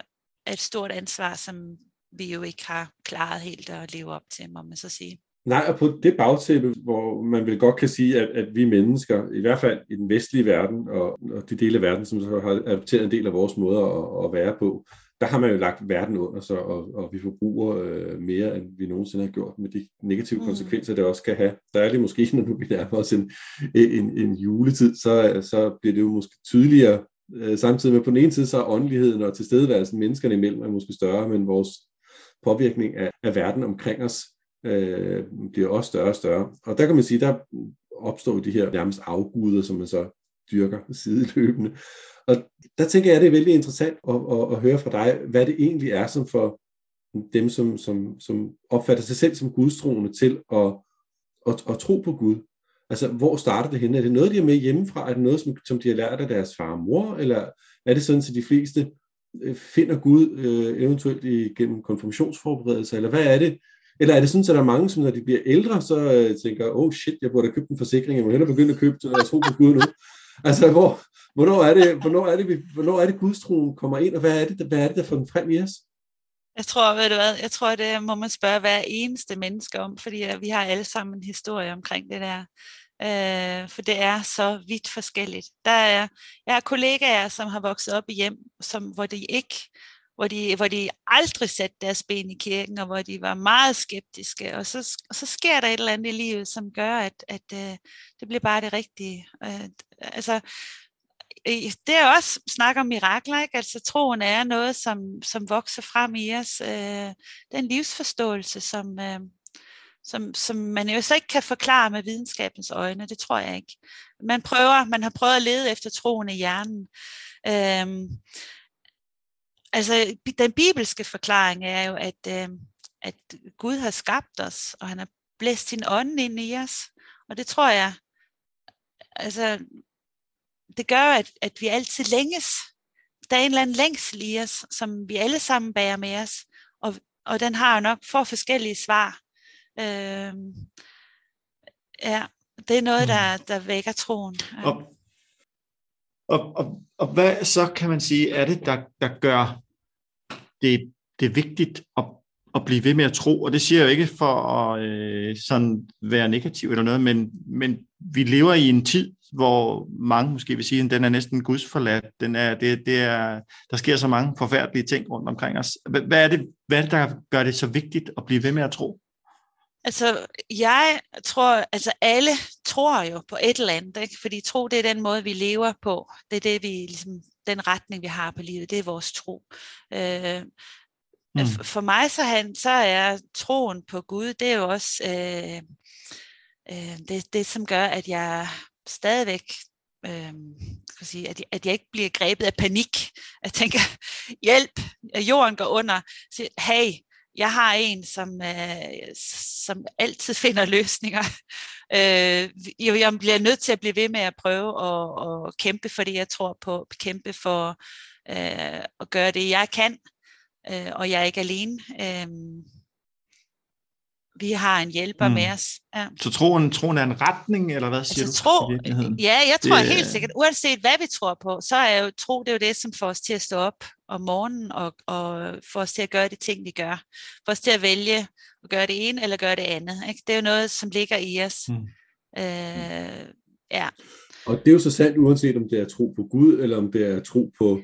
et stort ansvar, som vi jo ikke har klaret helt at leve op til, må man så sige. Nej, og på det bagtæppe, hvor man vel godt kan sige, at, at vi mennesker, i hvert fald i den vestlige verden, og, og de dele af verden, som så har adopteret en del af vores måder at, at være på, der har man jo lagt verden under sig, og, og vi forbruger øh, mere, end vi nogensinde har gjort, med de negative mm. konsekvenser, det også kan have. Der er det måske, når nu vi nærmer os en, en, en juletid, så, så bliver det jo måske tydeligere, øh, samtidig med på den ene side, så er åndeligheden og tilstedeværelsen menneskerne imellem er måske større, men vores påvirkning af, af verden omkring os øh, bliver også større og større. Og der kan man sige, der opstår de her nærmest afguder, som man så dyrker sideløbende. Og der tænker jeg, at det er vældig interessant at, at, at høre fra dig, hvad det egentlig er, som for dem, som, som, som opfatter sig selv som gudstroende til at, at, at tro på Gud. Altså, hvor starter det henne? Er det noget, de har med hjemmefra? Er det noget, som, som de har lært af deres far og mor? Eller er det sådan, at de fleste øh, finder Gud øh, eventuelt igennem konfirmationsforberedelse? Eller hvad er det, eller er det sådan, at der er mange, som når de bliver ældre, så øh, tænker, oh shit, jeg burde have købt en forsikring, jeg må hellere begynde at købe, så tro på Gud nu. Altså, hvor, hvornår, er det, hvornår, er det, vi, hvornår er det, gudstroen kommer ind, og hvad er det, hvad er det der får den frem i os? Jeg tror, ved du hvad, jeg tror, det må man spørge hver eneste menneske om, fordi vi har alle sammen en historie omkring det der. Øh, for det er så vidt forskelligt. Der er, jeg har kollegaer, som har vokset op i hjem, som, hvor de ikke hvor de, hvor de aldrig satte deres ben i kirken, og hvor de var meget skeptiske. Og så, og så sker der et eller andet i livet, som gør, at, at øh, det bliver bare det rigtige. Øh, altså, det er også snak om mirakler, ikke? Altså troen er noget, som, som vokser frem i os. Øh, Den livsforståelse, som, som, som man jo så ikke kan forklare med videnskabens øjne, det tror jeg ikke. Man prøver, man har prøvet at lede efter troen i hjernen. Øh, altså den bibelske forklaring er jo, at, øh, at Gud har skabt os, og han har blæst sin ånd ind i os. Og det tror jeg, altså, det gør, at, at vi altid længes. Der er en eller anden længsel i os, som vi alle sammen bærer med os, og, og den har jo nok for forskellige svar. Øh, ja, det er noget, mm. der, der vækker troen. Og, og, og, og hvad så kan man sige, er det, der, der gør det, det er vigtigt at, at blive ved med at tro, og det siger jeg jo ikke for at øh, sådan være negativ eller noget, men, men vi lever i en tid, hvor mange måske vil sige, at den er næsten gudsforladt. Den er, det, det er, der sker så mange forfærdelige ting rundt omkring os. Hvad er, det, hvad er det, der gør det så vigtigt at blive ved med at tro? Altså, jeg tror, altså alle tror jo på et eller andet, ikke? fordi tro, det er den måde, vi lever på. Det er det, vi, ligesom, den retning, vi har på livet, det er vores tro. Øh, mm. For mig så, han, så er troen på Gud, det er jo også øh, øh, det, det, som gør, at jeg stadigvæk øh, skal sige, at, jeg, at jeg ikke bliver grebet af panik. Jeg tænker, hjælp, jorden går under. Så, hey, jeg har en, som, øh, som altid finder løsninger. Øh, jeg bliver nødt til at blive ved med at prøve at, at kæmpe for det, jeg tror på. Kæmpe for øh, at gøre det, jeg kan. Øh, og jeg er ikke alene. Øh, vi har en hjælper mm. med os. Ja. Så troen, troen er en retning, eller hvad siger altså, du? Tro, ja, jeg tror det, helt sikkert, uanset hvad vi tror på, så er jo tro det er jo det, som får os til at stå op om morgenen, og, og får os til at gøre de ting, vi gør. Får os til at vælge at gøre det ene, eller gøre det andet. Ikke? Det er jo noget, som ligger i os. Mm. Øh, ja. Og det er jo så sandt, uanset om det er tro på Gud, eller om det er tro på,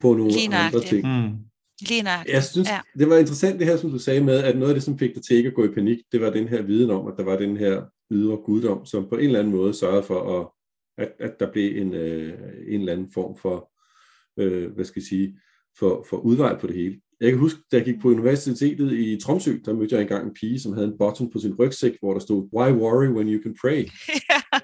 på nogle Lige andre ting. Mm. Lige nok. Jeg synes, ja. det var interessant det her, som du sagde med, at noget af det, som fik dig til ikke at gå i panik, det var den her viden om, at der var den her ydre guddom, som på en eller anden måde sørgede for, at, at, at der blev en, øh, en eller anden form for, øh, hvad skal jeg sige, for, for udvej på det hele. Jeg kan huske, da jeg gik på universitetet i Tromsø, der mødte jeg engang en pige, som havde en button på sin rygsæk, hvor der stod, Why worry when you can pray?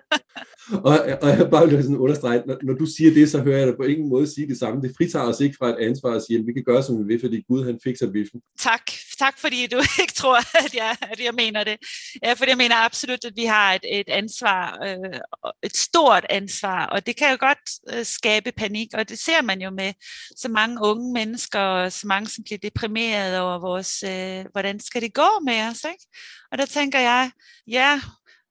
og, og jeg bare vil sådan understrege, når, når du siger det, så hører jeg dig på ingen måde sige det samme. Det fritager os ikke fra et ansvar at sige, at vi kan gøre, som vi vil, fordi Gud han fikser biffen. Tak. Tak, fordi du ikke tror, at jeg, at jeg mener det. Ja, fordi jeg mener absolut, at vi har et, et ansvar, øh, et stort ansvar, og det kan jo godt øh, skabe panik, og det ser man jo med så mange unge mennesker, og så mange, som bliver deprimeret over vores, øh, hvordan skal det gå med os, ikke? Og der tænker jeg, ja,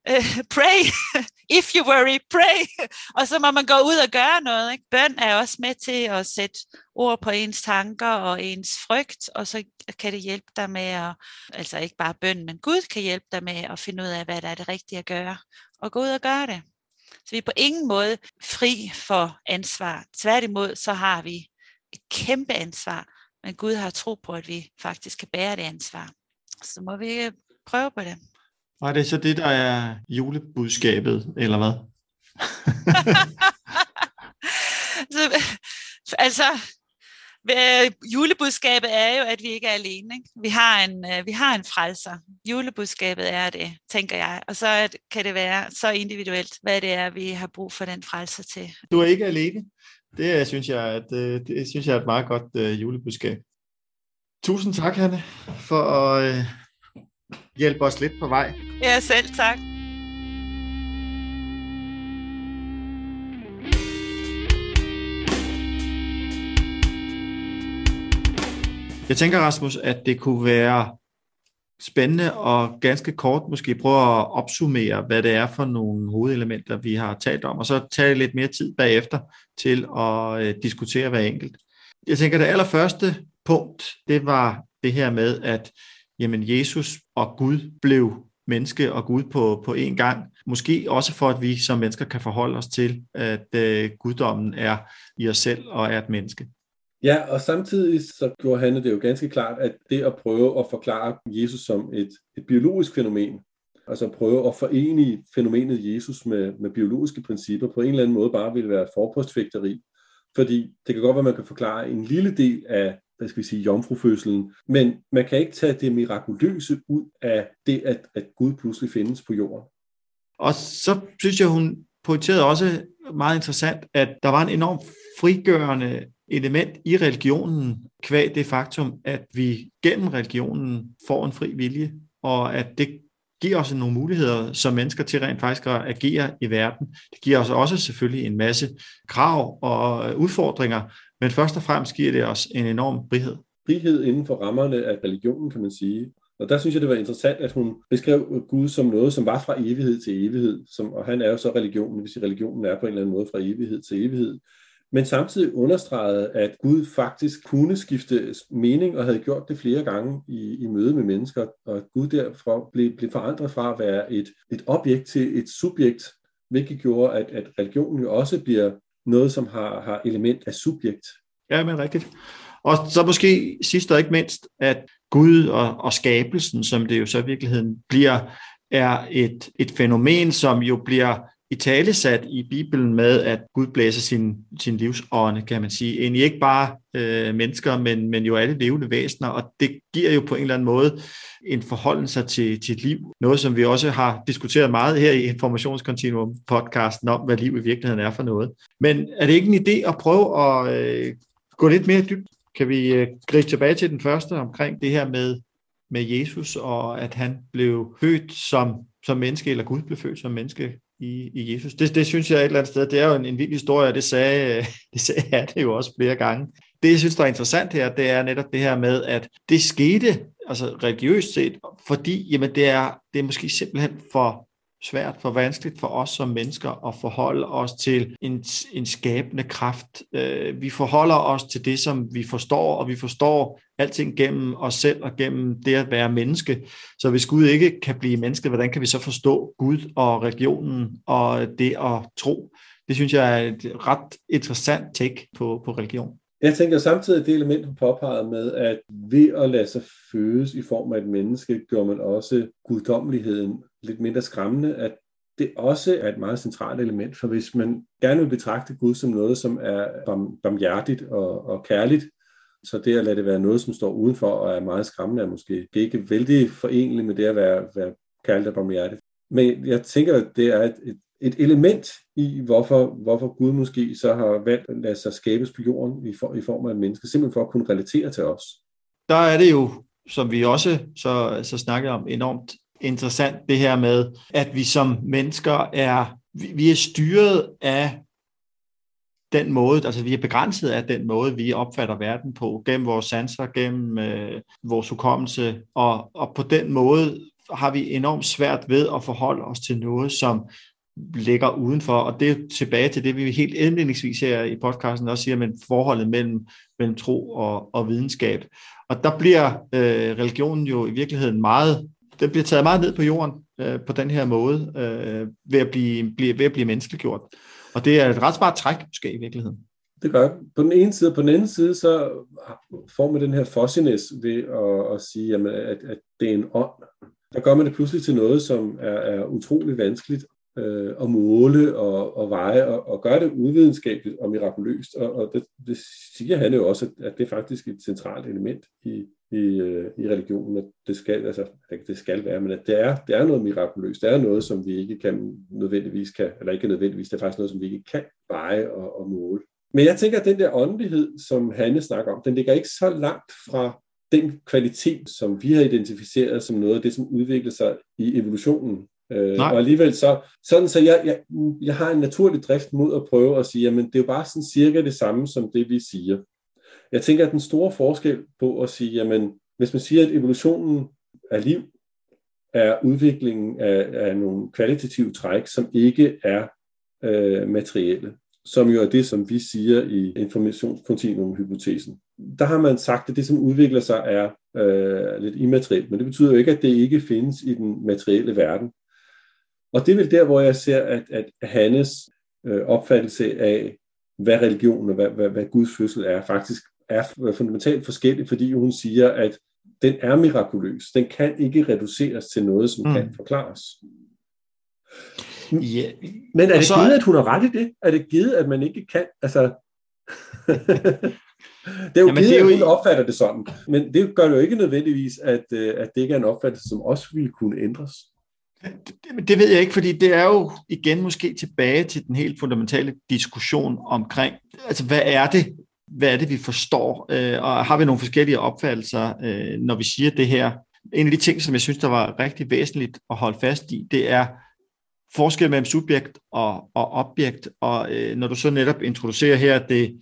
Øh, pray, if you worry, pray. og så må man gå ud og gøre noget. Ikke? Bøn er også med til at sætte ord på ens tanker og ens frygt, og så kan det hjælpe dig med at, altså ikke bare bøn, men Gud kan hjælpe dig med at finde ud af, hvad der er det rigtige at gøre, og gå ud og gøre det. Så vi er på ingen måde fri for ansvar. Tværtimod så har vi et kæmpe ansvar, men Gud har tro på, at vi faktisk kan bære det ansvar. Så må vi prøve på det. Og er det så det, der er julebudskabet, eller hvad? så, altså, julebudskabet er jo, at vi ikke er alene. Ikke? Vi, har en, øh, vi har en frelser. Julebudskabet er det, tænker jeg. Og så kan det være så individuelt, hvad det er, vi har brug for den frelser til. Du er ikke alene. Det synes jeg, at, øh, det synes jeg er et meget godt uh, julebudskab. Tusind tak, Hanne, for at uh, hjælpe os lidt på vej. Ja, selv tak. Jeg tænker, Rasmus, at det kunne være spændende og ganske kort måske prøve at opsummere, hvad det er for nogle hovedelementer, vi har talt om, og så tage lidt mere tid bagefter til at øh, diskutere hver enkelt. Jeg tænker, det allerførste punkt, det var det her med, at jamen, Jesus og Gud blev menneske og Gud på, på én gang. Måske også for, at vi som mennesker kan forholde os til, at øh, guddommen er i os selv og er et menneske. Ja, og samtidig så gjorde han det jo ganske klart, at det at prøve at forklare Jesus som et, et biologisk fænomen, altså prøve at forene fænomenet Jesus med, med biologiske principper, på en eller anden måde bare ville være forpostfægteri. Fordi det kan godt være, at man kan forklare en lille del af, hvad skal vi sige, jomfrufødselen, men man kan ikke tage det mirakuløse ud af det, at, at Gud pludselig findes på jorden. Og så synes jeg, hun pointerede også meget interessant, at der var en enorm frigørende element i religionen, kvæg det faktum, at vi gennem religionen får en fri vilje, og at det giver os nogle muligheder som mennesker til rent faktisk at agere i verden. Det giver os også selvfølgelig en masse krav og udfordringer, men først og fremmest giver det os en enorm frihed. Frihed inden for rammerne af religionen, kan man sige. Og der synes jeg, det var interessant, at hun beskrev Gud som noget, som var fra evighed til evighed. Som, og han er jo så religionen, hvis religionen er på en eller anden måde fra evighed til evighed men samtidig understregede, at Gud faktisk kunne skifte mening og havde gjort det flere gange i, i møde med mennesker, og at Gud derfor blev, blev forandret fra at være et, et objekt til et subjekt, hvilket gjorde, at, at religionen jo også bliver noget, som har, har element af subjekt. Ja, men rigtigt. Og så måske sidst og ikke mindst, at Gud og, og skabelsen, som det jo så i virkeligheden bliver, er et, et fænomen, som jo bliver i talesat i Bibelen med, at Gud blæser sin, sin livsånde, kan man sige. Egentlig ikke bare øh, mennesker, men, men jo alle levende væsener, og det giver jo på en eller anden måde en forholdelse til, til et liv. Noget, som vi også har diskuteret meget her i Informationskontinuum podcasten om, hvad liv i virkeligheden er for noget. Men er det ikke en idé at prøve at øh, gå lidt mere dybt? Kan vi øh, gribe tilbage til den første omkring det her med, med Jesus, og at han blev født som, som menneske, eller Gud blev født som menneske i, i Jesus. Det, det synes jeg et eller andet sted, det er jo en, en vild historie, og det sagde, det sagde jeg det jo også flere gange. Det, jeg synes, der er interessant her, det er netop det her med, at det skete, altså religiøst set, fordi jamen, det, er, det er måske simpelthen for svært, for vanskeligt for os som mennesker at forholde os til en, en skabende kraft. Øh, vi forholder os til det, som vi forstår, og vi forstår alting gennem os selv og gennem det at være menneske. Så hvis Gud ikke kan blive menneske, hvordan kan vi så forstå Gud og religionen og det at tro? Det synes jeg er et ret interessant take på, på religion. Jeg tænker samtidig, at det element, hun påpeget med, at ved at lade sig fødes i form af et menneske, gør man også guddommeligheden lidt mindre skræmmende, at det også er et meget centralt element, for hvis man gerne vil betragte Gud som noget, som er barmhjertigt og, og kærligt, Så det at lade det være noget, som står udenfor og er meget skræmmende, er måske ikke vældig forenligt med det at være, være kærligt og barmhjertigt. Men jeg tænker, at det er et, et, et element i, hvorfor, hvorfor Gud måske så har valgt at lade sig skabes på jorden i, for, i form af et menneske, simpelthen for at kunne relatere til os. Der er det jo, som vi også så, så snakkede om, enormt interessant det her med, at vi som mennesker er, vi, vi er styret af den måde, altså vi er begrænset af den måde, vi opfatter verden på, gennem vores sanser, gennem øh, vores hukommelse, og, og på den måde har vi enormt svært ved at forholde os til noget, som ligger udenfor, og det er tilbage til det, vi helt indledningsvis her i podcasten også siger, men forholdet mellem, mellem tro og, og videnskab. Og der bliver øh, religionen jo i virkeligheden meget, det bliver taget meget ned på jorden øh, på den her måde, øh, ved, at blive, blive, ved at blive menneskeliggjort. Og det er et ret smart træk, måske i virkeligheden. Det gør På den ene side, på den anden side, så får man den her fossiness ved at, at sige, jamen, at, at det er en ånd. Der gør man det pludselig til noget, som er, er utrolig vanskeligt øh, at måle og, og veje, og, og gøre det uvidenskabeligt og mirakuløst. Og, og det, det siger han jo også, at, at det er faktisk et centralt element i, i, øh, i religionen, at det skal, altså, det skal være, men at det er, det er noget mirakuløst. Det er noget, som vi ikke kan nødvendigvis kan, eller ikke nødvendigvis, det er faktisk noget, som vi ikke kan veje og, og måle. Men jeg tænker, at den der åndelighed, som Hanne snakker om, den ligger ikke så langt fra den kvalitet, som vi har identificeret som noget af det, som udvikler sig i evolutionen. Øh, og alligevel så, sådan så jeg, jeg, jeg har en naturlig drift mod at prøve at sige, jamen det er jo bare sådan cirka det samme som det, vi siger. Jeg tænker, at den store forskel på at sige, jamen hvis man siger, at evolutionen af liv er udviklingen af, af nogle kvalitative træk, som ikke er øh, materielle, som jo er det, som vi siger i informationskontinuum-hypotesen. Der har man sagt, at det, som udvikler sig, er øh, lidt immaterielt, men det betyder jo ikke, at det ikke findes i den materielle verden. Og det er vel der, hvor jeg ser, at, at Hannes øh, opfattelse af, hvad religion og hvad, hvad, hvad Guds fødsel er, faktisk er fundamentalt forskellig, fordi hun siger, at den er mirakuløs. Den kan ikke reduceres til noget, som mm. kan forklares. Ja. Men er det så... givet, at hun har ret i det? Er det givet, at man ikke kan? Altså... det er jo Jamen, givet, det er jo... at hun opfatter det sådan. Men det gør jo ikke nødvendigvis, at, øh, at det ikke er en opfattelse, som også ville kunne ændres. Det, det ved jeg ikke, fordi det er jo igen måske tilbage til den helt fundamentale diskussion omkring, altså hvad er det, hvad er det, vi forstår, øh, og har vi nogle forskellige opfattelser, øh, når vi siger det her. En af de ting, som jeg synes, der var rigtig væsentligt at holde fast i, det er forskel mellem subjekt og, og objekt, og øh, når du så netop introducerer her det,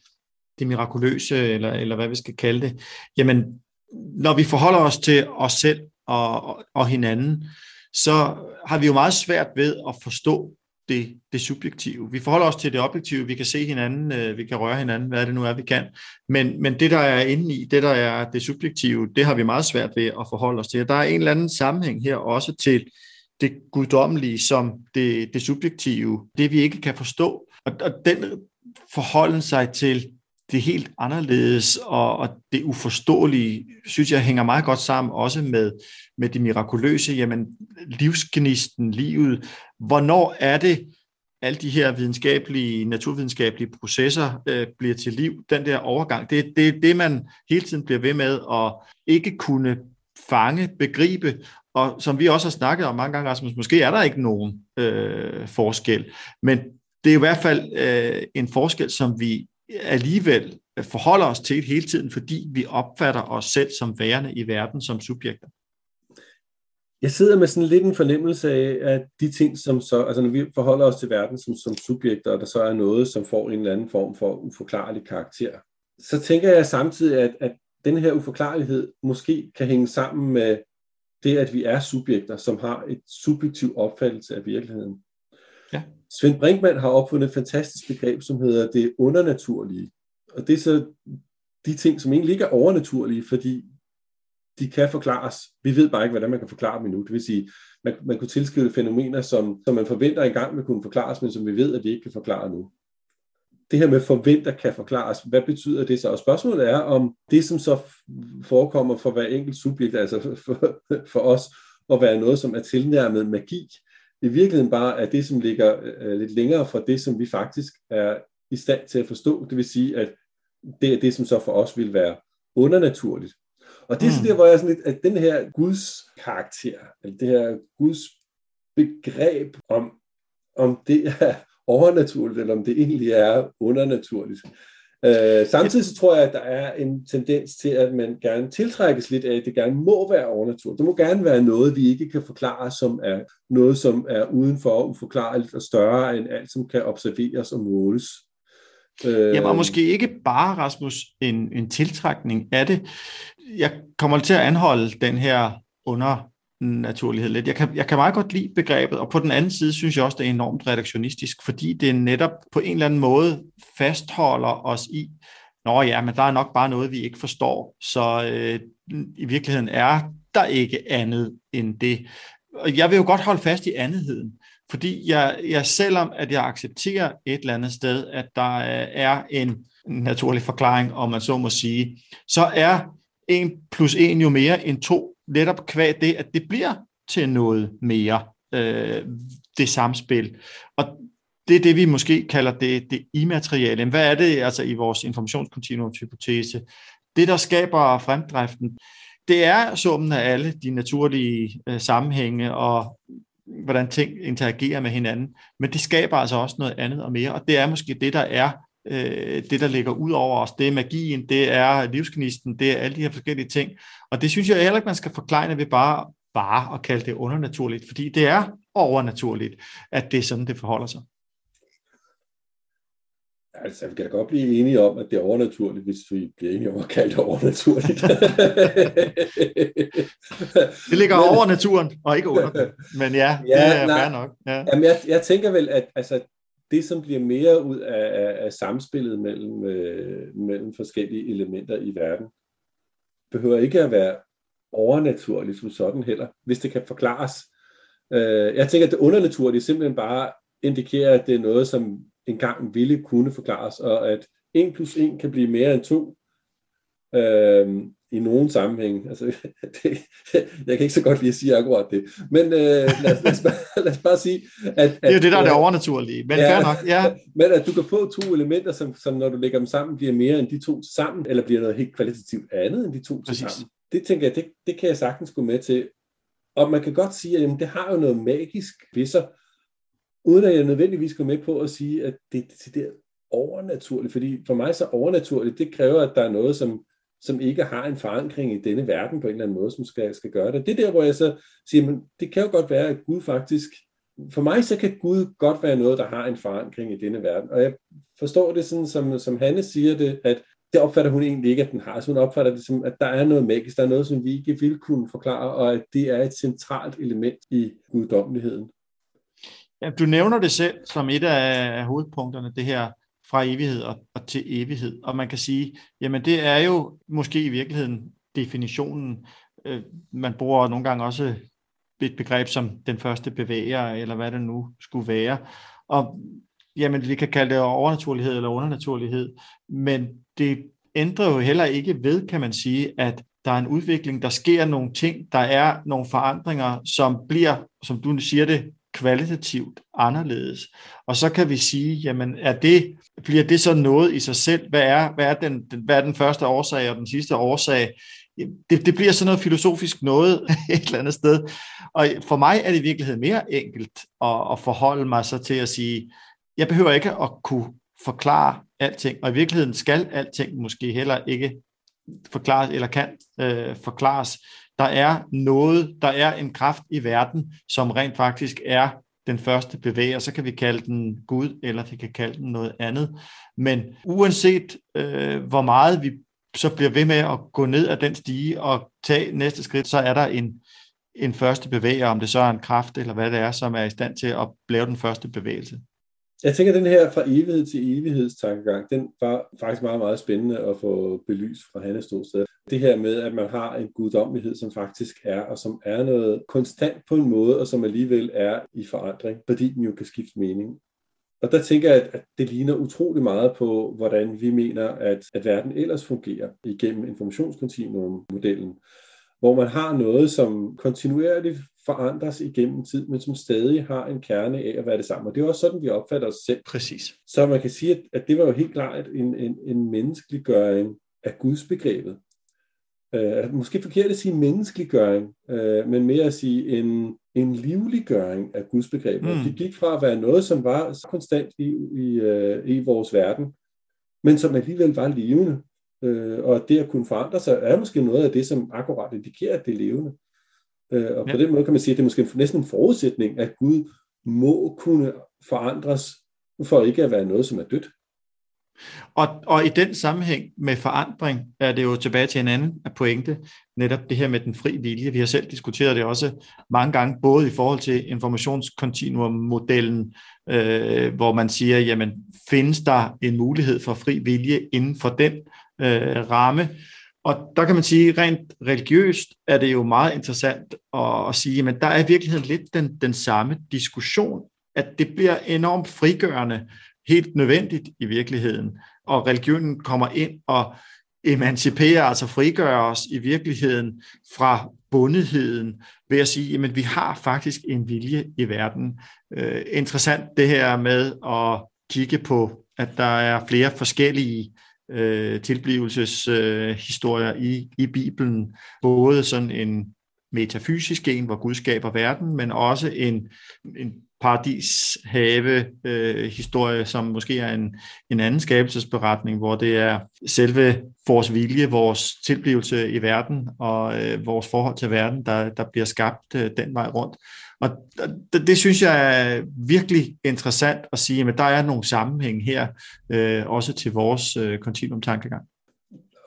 det mirakuløse, eller, eller hvad vi skal kalde det, jamen, når vi forholder os til os selv og, og hinanden, så har vi jo meget svært ved at forstå det, det subjektive. Vi forholder os til det objektive, vi kan se hinanden, øh, vi kan røre hinanden, hvad det nu er, vi kan. Men, men det, der er inde i, det, der er det subjektive, det har vi meget svært ved at forholde os til. Der er en eller anden sammenhæng her også til det guddommelige som det, det subjektive, det vi ikke kan forstå. Og, og den forholden sig til det helt anderledes og, og det uforståelige, synes jeg hænger meget godt sammen også med, med det mirakuløse, jamen livsgnisten, livet. Hvornår er det, alle de her videnskabelige, naturvidenskabelige processer øh, bliver til liv, den der overgang, det er det, det, man hele tiden bliver ved med at ikke kunne fange, begribe, og som vi også har snakket om mange gange, Rasmus, måske er der ikke nogen øh, forskel, men det er i hvert fald øh, en forskel, som vi alligevel forholder os til hele tiden, fordi vi opfatter os selv som værende i verden som subjekter. Jeg sidder med sådan lidt en fornemmelse af, at de ting, som så, altså når vi forholder os til verden som, som subjekter, og der så er noget, som får en eller anden form for uforklarlig karakter, så tænker jeg samtidig, at, at den her uforklarlighed måske kan hænge sammen med det, at vi er subjekter, som har et subjektiv opfattelse af virkeligheden. Svend Brinkmann har opfundet et fantastisk begreb, som hedder det undernaturlige. Og det er så de ting, som egentlig ikke er overnaturlige, fordi de kan forklares. Vi ved bare ikke, hvordan man kan forklare dem endnu. Det vil sige, man, man kunne tilskrive fænomener, som, som man forventer engang vil kunne forklares, men som vi ved, at vi ikke kan forklare nu. Det her med forventer kan forklares, hvad betyder det så? Og spørgsmålet er, om det, som så forekommer for hver enkelt subjekt, altså for, for os, at være noget, som er tilnærmet magi, i virkeligheden bare er det, som ligger øh, lidt længere fra det, som vi faktisk er i stand til at forstå. Det vil sige, at det er det, som så for os vil være undernaturligt. Og det er mm. der, hvor jeg sådan lidt, at den her Guds karakter, eller det her Guds begreb om, om det er overnaturligt, eller om det egentlig er undernaturligt. Øh, samtidig så tror jeg, at der er en tendens til, at man gerne tiltrækkes lidt af, at det gerne må være overnaturligt. Det må gerne være noget, vi ikke kan forklare, som er noget, som er udenfor, uforklarligt og større end alt, som kan observeres og måles. Øh, Jamen, og måske ikke bare, Rasmus, en, en tiltrækning af det. Jeg kommer til at anholde den her under naturlighed lidt. Jeg kan, jeg kan meget godt lide begrebet, og på den anden side synes jeg også, det er enormt redaktionistisk, fordi det netop på en eller anden måde fastholder os i, Nå ja, men der er nok bare noget, vi ikke forstår, så øh, i virkeligheden er der ikke andet end det. Og jeg vil jo godt holde fast i andetheden, fordi jeg, jeg selvom at jeg accepterer et eller andet sted, at der øh, er en naturlig forklaring, om man så må sige, så er 1 plus 1 jo mere end 2, netop kvæg det, at det bliver til noget mere, øh, det samspil. Og det er det, vi måske kalder det, det immaterielle. Hvad er det altså i vores informationskontinuumshypotese? Det, der skaber fremdriften, det er summen af alle de naturlige øh, sammenhænge og hvordan ting interagerer med hinanden. Men det skaber altså også noget andet og mere, og det er måske det, der er øh, det, der ligger ud over os. Det er magien, det er livsgnisten, det er alle de her forskellige ting. Og det synes jeg heller ikke, man skal forklare ved bare, bare at kalde det undernaturligt, fordi det er overnaturligt, at det er sådan, det forholder sig. Altså, vi kan godt blive enige om, at det er overnaturligt, hvis vi bliver enige om at kalde det overnaturligt. det ligger over naturen, og ikke under Men ja, ja det er nej, fair nok. Ja. Jamen, jeg, jeg tænker vel, at altså, det, som bliver mere ud af, af, af samspillet mellem, øh, mellem forskellige elementer i verden, behøver ikke at være overnaturligt som sådan heller, hvis det kan forklares. Øh, jeg tænker, at det undernaturlige simpelthen bare indikerer, at det er noget, som engang ville kunne forklares, og at 1 plus 1 kan blive mere end 2. Øh, i nogen sammenhæng. Altså, det, jeg kan ikke så godt lide at sige akkurat det. Men øh, lad, os, lad, os bare, lad os bare sige, at... at det er jo det, der er det overnaturlige, men ja, nok. Ja. Men at du kan få to elementer, som, som når du lægger dem sammen, bliver mere end de to til sammen, eller bliver noget helt kvalitativt andet end de to til sammen. Det tænker jeg, det, det kan jeg sagtens gå med til. Og man kan godt sige, at jamen, det har jo noget magisk ved sig, uden at jeg nødvendigvis går med på at sige, at det, er overnaturligt. Fordi for mig så overnaturligt, det kræver, at der er noget, som som ikke har en forankring i denne verden på en eller anden måde, som skal, skal gøre det. Det er der, hvor jeg så siger, men det kan jo godt være, at Gud faktisk, for mig så kan Gud godt være noget, der har en forankring i denne verden. Og jeg forstår det sådan, som, som Hanne siger det, at det opfatter hun egentlig ikke, at den har. Så hun opfatter det som, at der er noget magisk, der er noget, som vi ikke vil kunne forklare, og at det er et centralt element i guddommeligheden. Ja, du nævner det selv som et af hovedpunkterne, det her fra evighed og, og til evighed. Og man kan sige, jamen det er jo måske i virkeligheden definitionen. Øh, man bruger nogle gange også et begreb som den første bevæger, eller hvad det nu skulle være. Og jamen vi kan kalde det overnaturlighed eller undernaturlighed, men det ændrer jo heller ikke ved, kan man sige, at der er en udvikling, der sker nogle ting, der er nogle forandringer, som bliver, som du siger det, kvalitativt anderledes. Og så kan vi sige, jamen er det, bliver det så noget i sig selv? Hvad er, hvad er, den, den, hvad er den første årsag og den sidste årsag? Det, det bliver sådan noget filosofisk noget et eller andet sted. Og for mig er det i virkeligheden mere enkelt at, at forholde mig så til at sige, jeg behøver ikke at kunne forklare alting, og i virkeligheden skal alting måske heller ikke forklares eller kan øh, forklares der er noget, der er en kraft i verden, som rent faktisk er den første bevæger, så kan vi kalde den Gud, eller vi kan kalde den noget andet. Men uanset øh, hvor meget vi så bliver ved med at gå ned ad den stige og tage næste skridt, så er der en, en første bevæger, om det så er en kraft eller hvad det er, som er i stand til at lave den første bevægelse. Jeg tænker, at den her fra evighed til evighedstankegang, den var faktisk meget, meget spændende at få belyst fra Hannes ståsted. Det her med, at man har en guddommelighed, som faktisk er, og som er noget konstant på en måde, og som alligevel er i forandring, fordi den jo kan skifte mening. Og der tænker jeg, at det ligner utrolig meget på, hvordan vi mener, at, at verden ellers fungerer igennem informationskontinuum-modellen, hvor man har noget, som kontinuerligt forandres igennem tid, men som stadig har en kerne af at være det samme. Og det er også sådan, vi opfatter os selv. Præcis. Så man kan sige, at, det var jo helt klart en, en, en menneskeliggøring af Guds begrebet. øh, måske forkert at sige menneskeliggøring, øh, men mere at sige en, en livliggøring af Guds begreb. Mm. Det gik fra at være noget, som var så konstant i, i, øh, i vores verden, men som alligevel var levende. Øh, og det at kunne forandre sig, er måske noget af det, som akkurat indikerer, at det er levende. Øh, og ja. på den måde kan man sige, at det er måske næsten en forudsætning, at Gud må kunne forandres, for ikke at være noget, som er dødt. Og, og i den sammenhæng med forandring er det jo tilbage til en anden pointe, netop det her med den fri vilje. Vi har selv diskuteret det også mange gange, både i forhold til informationskontinuummodellen, øh, hvor man siger, jamen findes der en mulighed for fri vilje inden for den øh, ramme? Og der kan man sige, rent religiøst er det jo meget interessant at, at sige, men der er i virkeligheden lidt den, den samme diskussion, at det bliver enormt frigørende, helt nødvendigt i virkeligheden. Og religionen kommer ind og emanciperer, altså frigør os i virkeligheden fra bundetheden ved at sige, at vi har faktisk en vilje i verden. Øh, interessant det her med at kigge på, at der er flere forskellige øh, tilblivelseshistorier øh, i, i Bibelen. Både sådan en metafysisk en, hvor Gud skaber verden, men også en, en paradishave øh, historie, som måske er en, en anden skabelsesberetning, hvor det er selve vores vilje, vores tilblivelse i verden og øh, vores forhold til verden, der, der bliver skabt øh, den vej rundt. Og det, det synes jeg er virkelig interessant at sige, at der er nogle sammenhæng her, øh, også til vores øh, kontinuum-tankegang.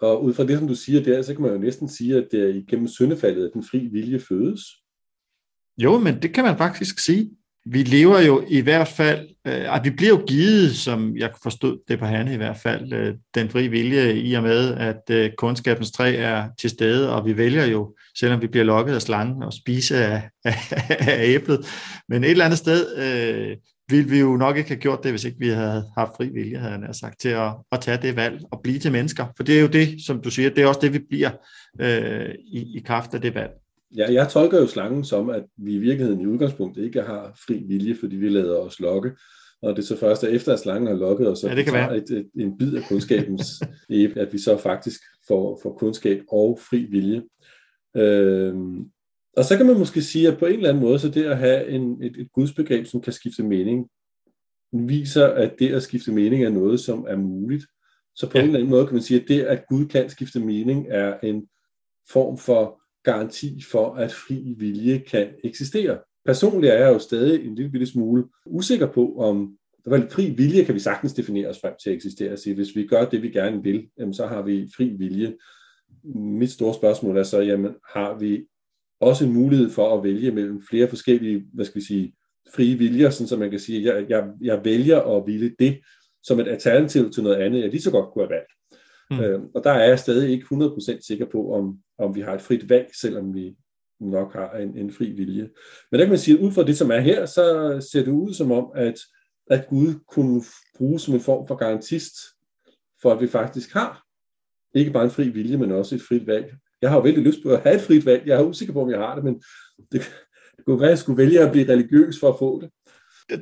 Og ud fra det, som du siger der, så kan man jo næsten sige, at det er igennem syndefaldet, at den fri vilje fødes. Jo, men det kan man faktisk sige vi lever jo i hvert fald, øh, at vi bliver jo givet, som jeg forstod det på Hanne i hvert fald, øh, den frie vilje i og med, at øh, kundskabens træ er til stede, og vi vælger jo, selvom vi bliver lokket af slangen, og spise af, af, af æblet. Men et eller andet sted øh, ville vi jo nok ikke have gjort det, hvis ikke vi havde haft fri vilje, havde jeg sagt, til at, at tage det valg og blive til mennesker. For det er jo det, som du siger, det er også det, vi bliver øh, i, i kraft af det valg. Ja, jeg tolker jo slangen som, at vi i virkeligheden i udgangspunktet ikke har fri vilje, fordi vi lader os lokke. Og det er så først, at efter at slangen har lukket os, så ja, det kan være. Et, et, en bid af kundskabens æble, at vi så faktisk får, får kundskab og fri vilje. Øhm, og så kan man måske sige, at på en eller anden måde, så det at have en, et, et gudsbegreb, som kan skifte mening, viser, at det at skifte mening er noget, som er muligt. Så på ja. en eller anden måde kan man sige, at det, at Gud kan skifte mening, er en form for garanti for, at fri vilje kan eksistere. Personligt er jeg jo stadig en lille bitte smule usikker på, om der fri vilje kan vi sagtens definere os frem til at eksistere. Så hvis vi gør det, vi gerne vil, så har vi fri vilje. Mit store spørgsmål er så, jamen, har vi også en mulighed for at vælge mellem flere forskellige, hvad skal vi sige, frie viljer, sådan så man kan sige, jeg, jeg, jeg vælger at ville det som et alternativ til noget andet, jeg lige så godt kunne have valgt. Mm. Øh, og der er jeg stadig ikke 100% sikker på, om, om vi har et frit valg, selvom vi nok har en, en fri vilje. Men der kan man sige, at ud fra det, som er her, så ser det ud som om, at, at Gud kunne bruges som en form for garantist for, at vi faktisk har ikke bare en fri vilje, men også et frit valg. Jeg har jo vældig lyst på at have et frit valg. Jeg er usikker på, om jeg har det, men det, det kunne være, at jeg skulle vælge at blive religiøs for at få det.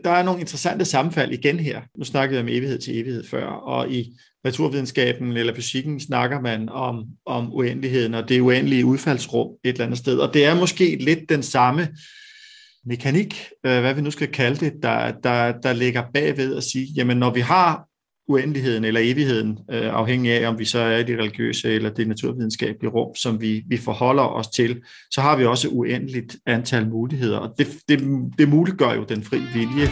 Der er nogle interessante sammenfald igen her. Nu snakkede jeg om evighed til evighed før, og i naturvidenskaben eller fysikken snakker man om, om uendeligheden og det uendelige udfaldsrum et eller andet sted. Og det er måske lidt den samme mekanik, øh, hvad vi nu skal kalde det, der, der, der ligger bagved at sige, jamen når vi har uendeligheden eller evigheden, øh, afhængig af om vi så er i det religiøse eller det naturvidenskabelige rum, som vi, vi forholder os til, så har vi også uendeligt antal muligheder. Og det, det, det muliggør jo den fri vilje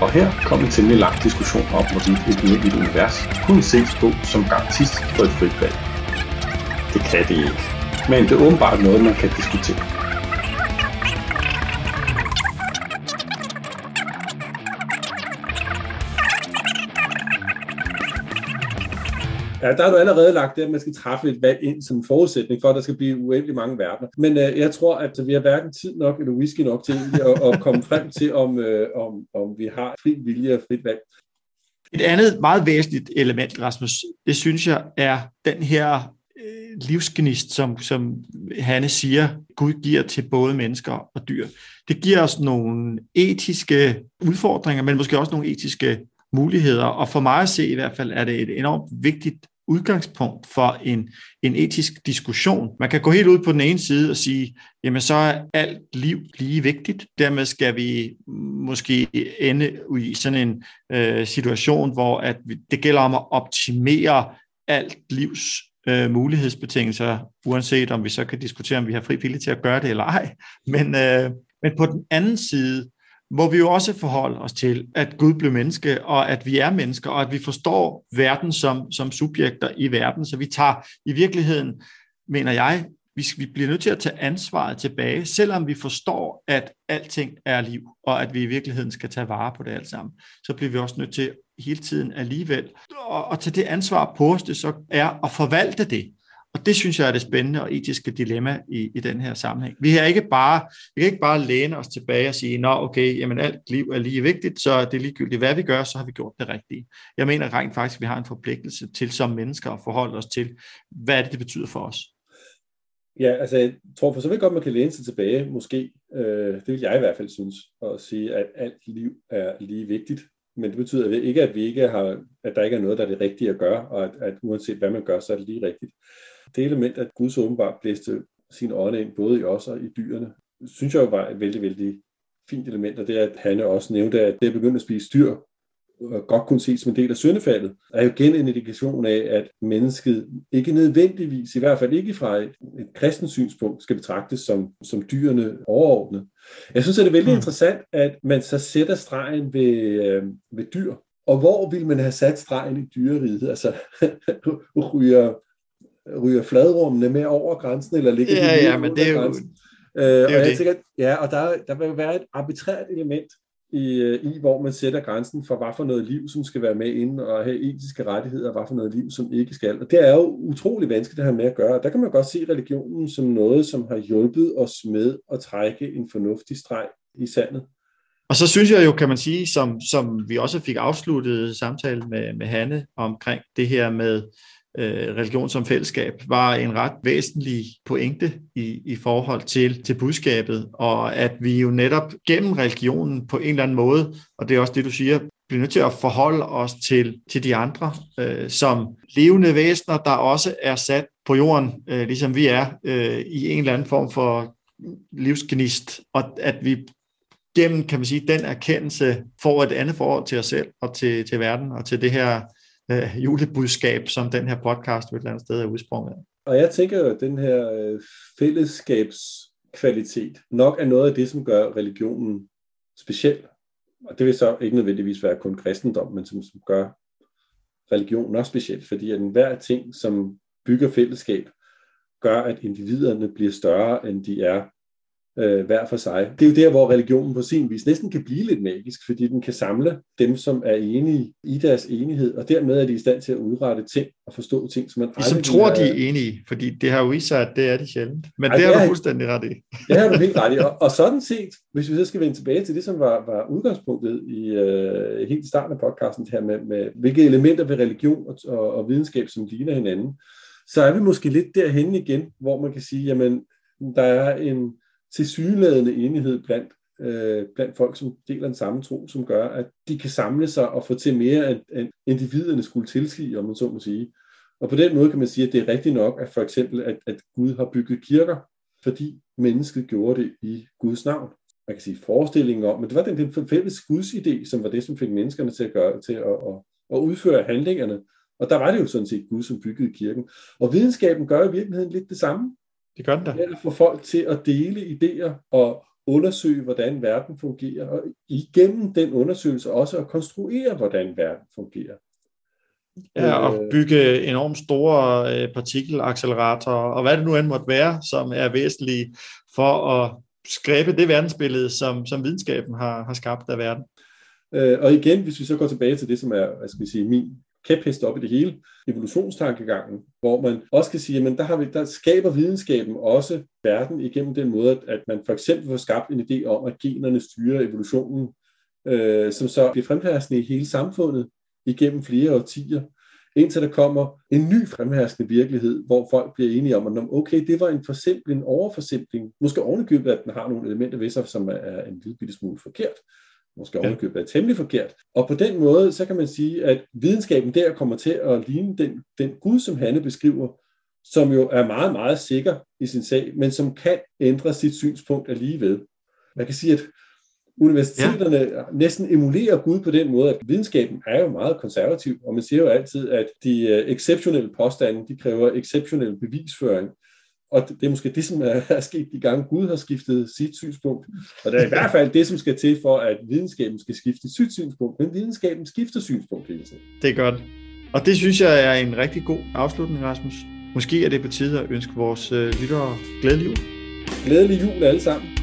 Og her kom en temmelig lang diskussion om, hvorvidt et uendeligt univers kunne ses på som garantist for et frit valg. Det kan det ikke. Men det er åbenbart noget, man kan diskutere. Ja, der er du allerede lagt det, at man skal træffe et valg ind som forudsætning for, at der skal blive uendelig mange verdener. Men øh, jeg tror, at vi har hverken tid nok eller whisky nok til at, at komme frem til, om, øh, om, om vi har fri vilje og frit valg. Et andet meget væsentligt element, Rasmus, det synes jeg er den her øh, livsgnist, som, som Hanne siger, Gud giver til både mennesker og dyr. Det giver os nogle etiske udfordringer, men måske også nogle etiske muligheder. Og for mig at se i hvert fald, er det et enormt vigtigt udgangspunkt for en, en etisk diskussion. Man kan gå helt ud på den ene side og sige, jamen så er alt liv lige vigtigt. Dermed skal vi måske ende i sådan en øh, situation, hvor at vi, det gælder om at optimere alt livs øh, mulighedsbetingelser, uanset om vi så kan diskutere, om vi har fri vilje til at gøre det eller ej. Men, øh, men på den anden side, må vi jo også forholde os til, at Gud blev menneske, og at vi er mennesker, og at vi forstår verden som, som subjekter i verden. Så vi tager i virkeligheden, mener jeg, vi, vi bliver nødt til at tage ansvaret tilbage, selvom vi forstår, at alting er liv, og at vi i virkeligheden skal tage vare på det alt sammen. Så bliver vi også nødt til hele tiden alligevel at, at tage det ansvar på os, det så er at forvalte det. Og det synes jeg er det spændende og etiske dilemma i, i den her sammenhæng. Vi, er ikke bare, vi kan ikke bare læne os tilbage og sige, nå okay, jamen alt liv er lige vigtigt, så det er ligegyldigt, hvad vi gør, så har vi gjort det rigtige. Jeg mener rent faktisk, at vi har en forpligtelse til som mennesker at forholde os til, hvad er det, det betyder for os. Ja, altså jeg tror for så vidt godt, man kan læne sig tilbage, måske. Øh, det vil jeg i hvert fald synes, at sige, at alt liv er lige vigtigt. Men det betyder ikke, at vi ikke har, at der ikke er noget, der er det rigtige at gøre, og at, at uanset hvad man gør, så er det lige rigtigt. Det element, at Gud så åbenbart blæste sin ånde ind, både i os og i dyrene, synes jeg jo var et vældig, vældig fint element, og det er, at Hanne også nævnte, at det er begyndt at spise dyr, og godt kunne ses som en del af syndefaldet, er jo igen en indikation af, at mennesket ikke nødvendigvis, i hvert fald ikke fra et, et kristent synspunkt, skal betragtes som, som dyrene overordnet. Jeg synes, at det er vældig mm. interessant, at man så sætter stregen ved, øh, ved dyr. Og hvor vil man have sat stregen i dyreriget? Altså, ryger, ryger fladrummene med over grænsen, eller ligger ja, de ja, men det er jo, grænsen? Øh, det er og jeg det. tænker, ja, og der, der vil være et arbitrært element i, øh, i, hvor man sætter grænsen for, hvad for noget liv, som skal være med inde og have etiske rettigheder, og hvad for noget liv, som ikke skal. Og det er jo utrolig vanskeligt at have med at gøre. Der kan man godt se religionen som noget, som har hjulpet os med at trække en fornuftig streg i sandet. Og så synes jeg jo, kan man sige, som, som vi også fik afsluttet samtale med, med Hanne omkring det her med, øh, religion som fællesskab, var en ret væsentlig pointe i, i forhold til, til budskabet, og at vi jo netop gennem religionen på en eller anden måde, og det er også det, du siger, bliver nødt til at forholde os til, til de andre øh, som levende væsener, der også er sat på jorden, øh, ligesom vi er, øh, i en eller anden form for livsgnist, og at vi gennem, kan man sige, den erkendelse får et andet forhold til os selv og til, til verden og til det her øh, julebudskab, som den her podcast et eller andet sted er udsprunget af. Og jeg tænker at den her øh, fællesskabskvalitet nok er noget af det, som gør religionen speciel. Og det vil så ikke nødvendigvis være kun kristendom, men som, som gør religionen også speciel, fordi at enhver ting, som bygger fællesskab, gør, at individerne bliver større, end de er øh, hver for sig. Det er jo der, hvor religionen på sin vis næsten kan blive lidt magisk, fordi den kan samle dem, som er enige i deres enighed, og dermed er de i stand til at udrette ting og forstå ting, som man aldrig... Som tror, de er enige, fordi det har jo vist sig, at det er de sjældent. Men Ej, det, har du fuldstændig ret i. det har du helt ret i. Og, og sådan set, hvis vi så skal vende tilbage til det, som var, var udgangspunktet i øh, helt starten af podcasten, det her med, med hvilke elementer ved religion og, og, og videnskab, som ligner hinanden, så er vi måske lidt derhen igen, hvor man kan sige, jamen, der er en tilsyneladende enighed blandt, øh, blandt folk, som deler den samme tro, som gør, at de kan samle sig og få til mere, end, end individerne skulle tilsige, om man så må sige. Og på den måde kan man sige, at det er rigtigt nok, at for eksempel, at, at Gud har bygget kirker, fordi mennesket gjorde det i Guds navn. Man kan sige forestillingen om, men det var den, den fælles Guds idé, som var det, som fik menneskerne til at gøre til at, at, at udføre handlingerne. Og der var det jo sådan set Gud, som byggede kirken. Og videnskaben gør i virkeligheden lidt det samme. Det gør den da. Det er at få folk til at dele idéer og undersøge, hvordan verden fungerer, og igennem den undersøgelse også at konstruere, hvordan verden fungerer. Ja, og øh, bygge enormt store øh, partikelacceleratorer, og hvad det nu end måtte være, som er væsentlige for at skræbe det verdensbillede, som, som videnskaben har, har skabt af verden. Øh, og igen, hvis vi så går tilbage til det, som er hvad skal vi sige, min kæphest op i det hele, evolutionstankegangen, hvor man også kan sige, at der, har vi, der skaber videnskaben også verden igennem den måde, at man for eksempel får skabt en idé om, at generne styrer evolutionen, øh, som så bliver fremherskende i hele samfundet igennem flere årtier, indtil der kommer en ny fremherskende virkelighed, hvor folk bliver enige om, at okay, det var en forsimpling, en overforsimpling, måske ovenikøbet, at den har nogle elementer ved sig, som er en lille bitte smule forkert, måske ovenikøbet er temmelig forkert. Og på den måde, så kan man sige, at videnskaben der kommer til at ligne den, den Gud, som Hanne beskriver, som jo er meget, meget sikker i sin sag, men som kan ændre sit synspunkt alligevel. Man kan sige, at universiteterne ja. næsten emulerer Gud på den måde, at videnskaben er jo meget konservativ, og man siger jo altid, at de øh, exceptionelle påstande, de kræver exceptionel bevisføring. Og det er måske det, som er sket de gange, Gud har skiftet sit synspunkt. Og det er i hvert fald det, som skal til for, at videnskaben skal skifte sit synspunkt. Men videnskaben skifter synspunkt hele tiden. Det er godt. Og det synes jeg er en rigtig god afslutning, Rasmus. Måske er det på tide at ønske vores øh, lyttere glædelig jul. Glædelig jul alle sammen.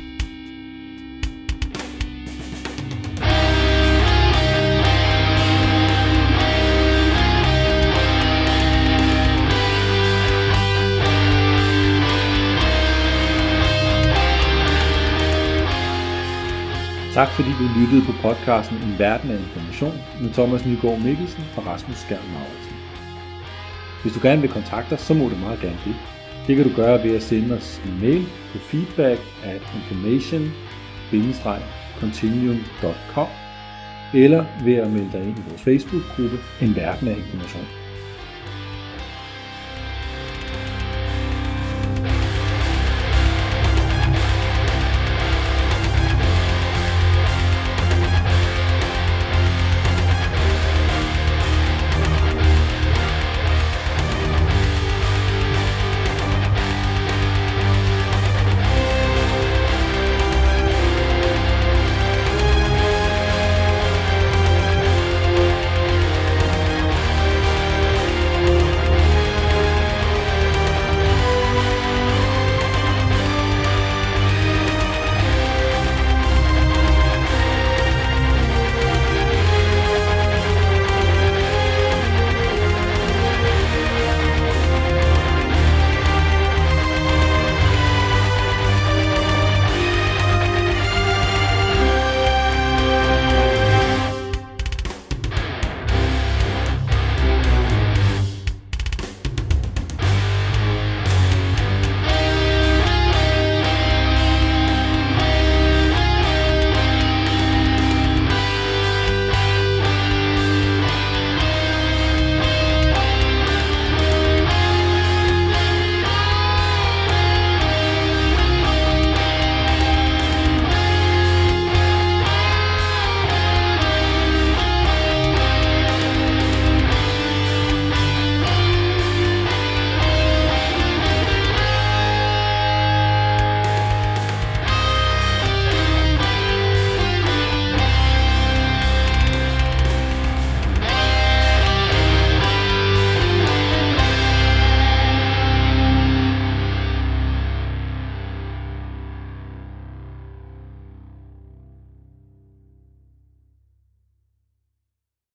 Tak fordi du lyttede på podcasten En Verden af Information med Thomas Nygaard Mikkelsen og Rasmus Skjern Mauritsen. Hvis du gerne vil kontakte os, så må du meget gerne det. Det kan du gøre ved at sende os en mail på feedback at information-continuum.com eller ved at melde dig ind i vores Facebook-gruppe En Verden af Information.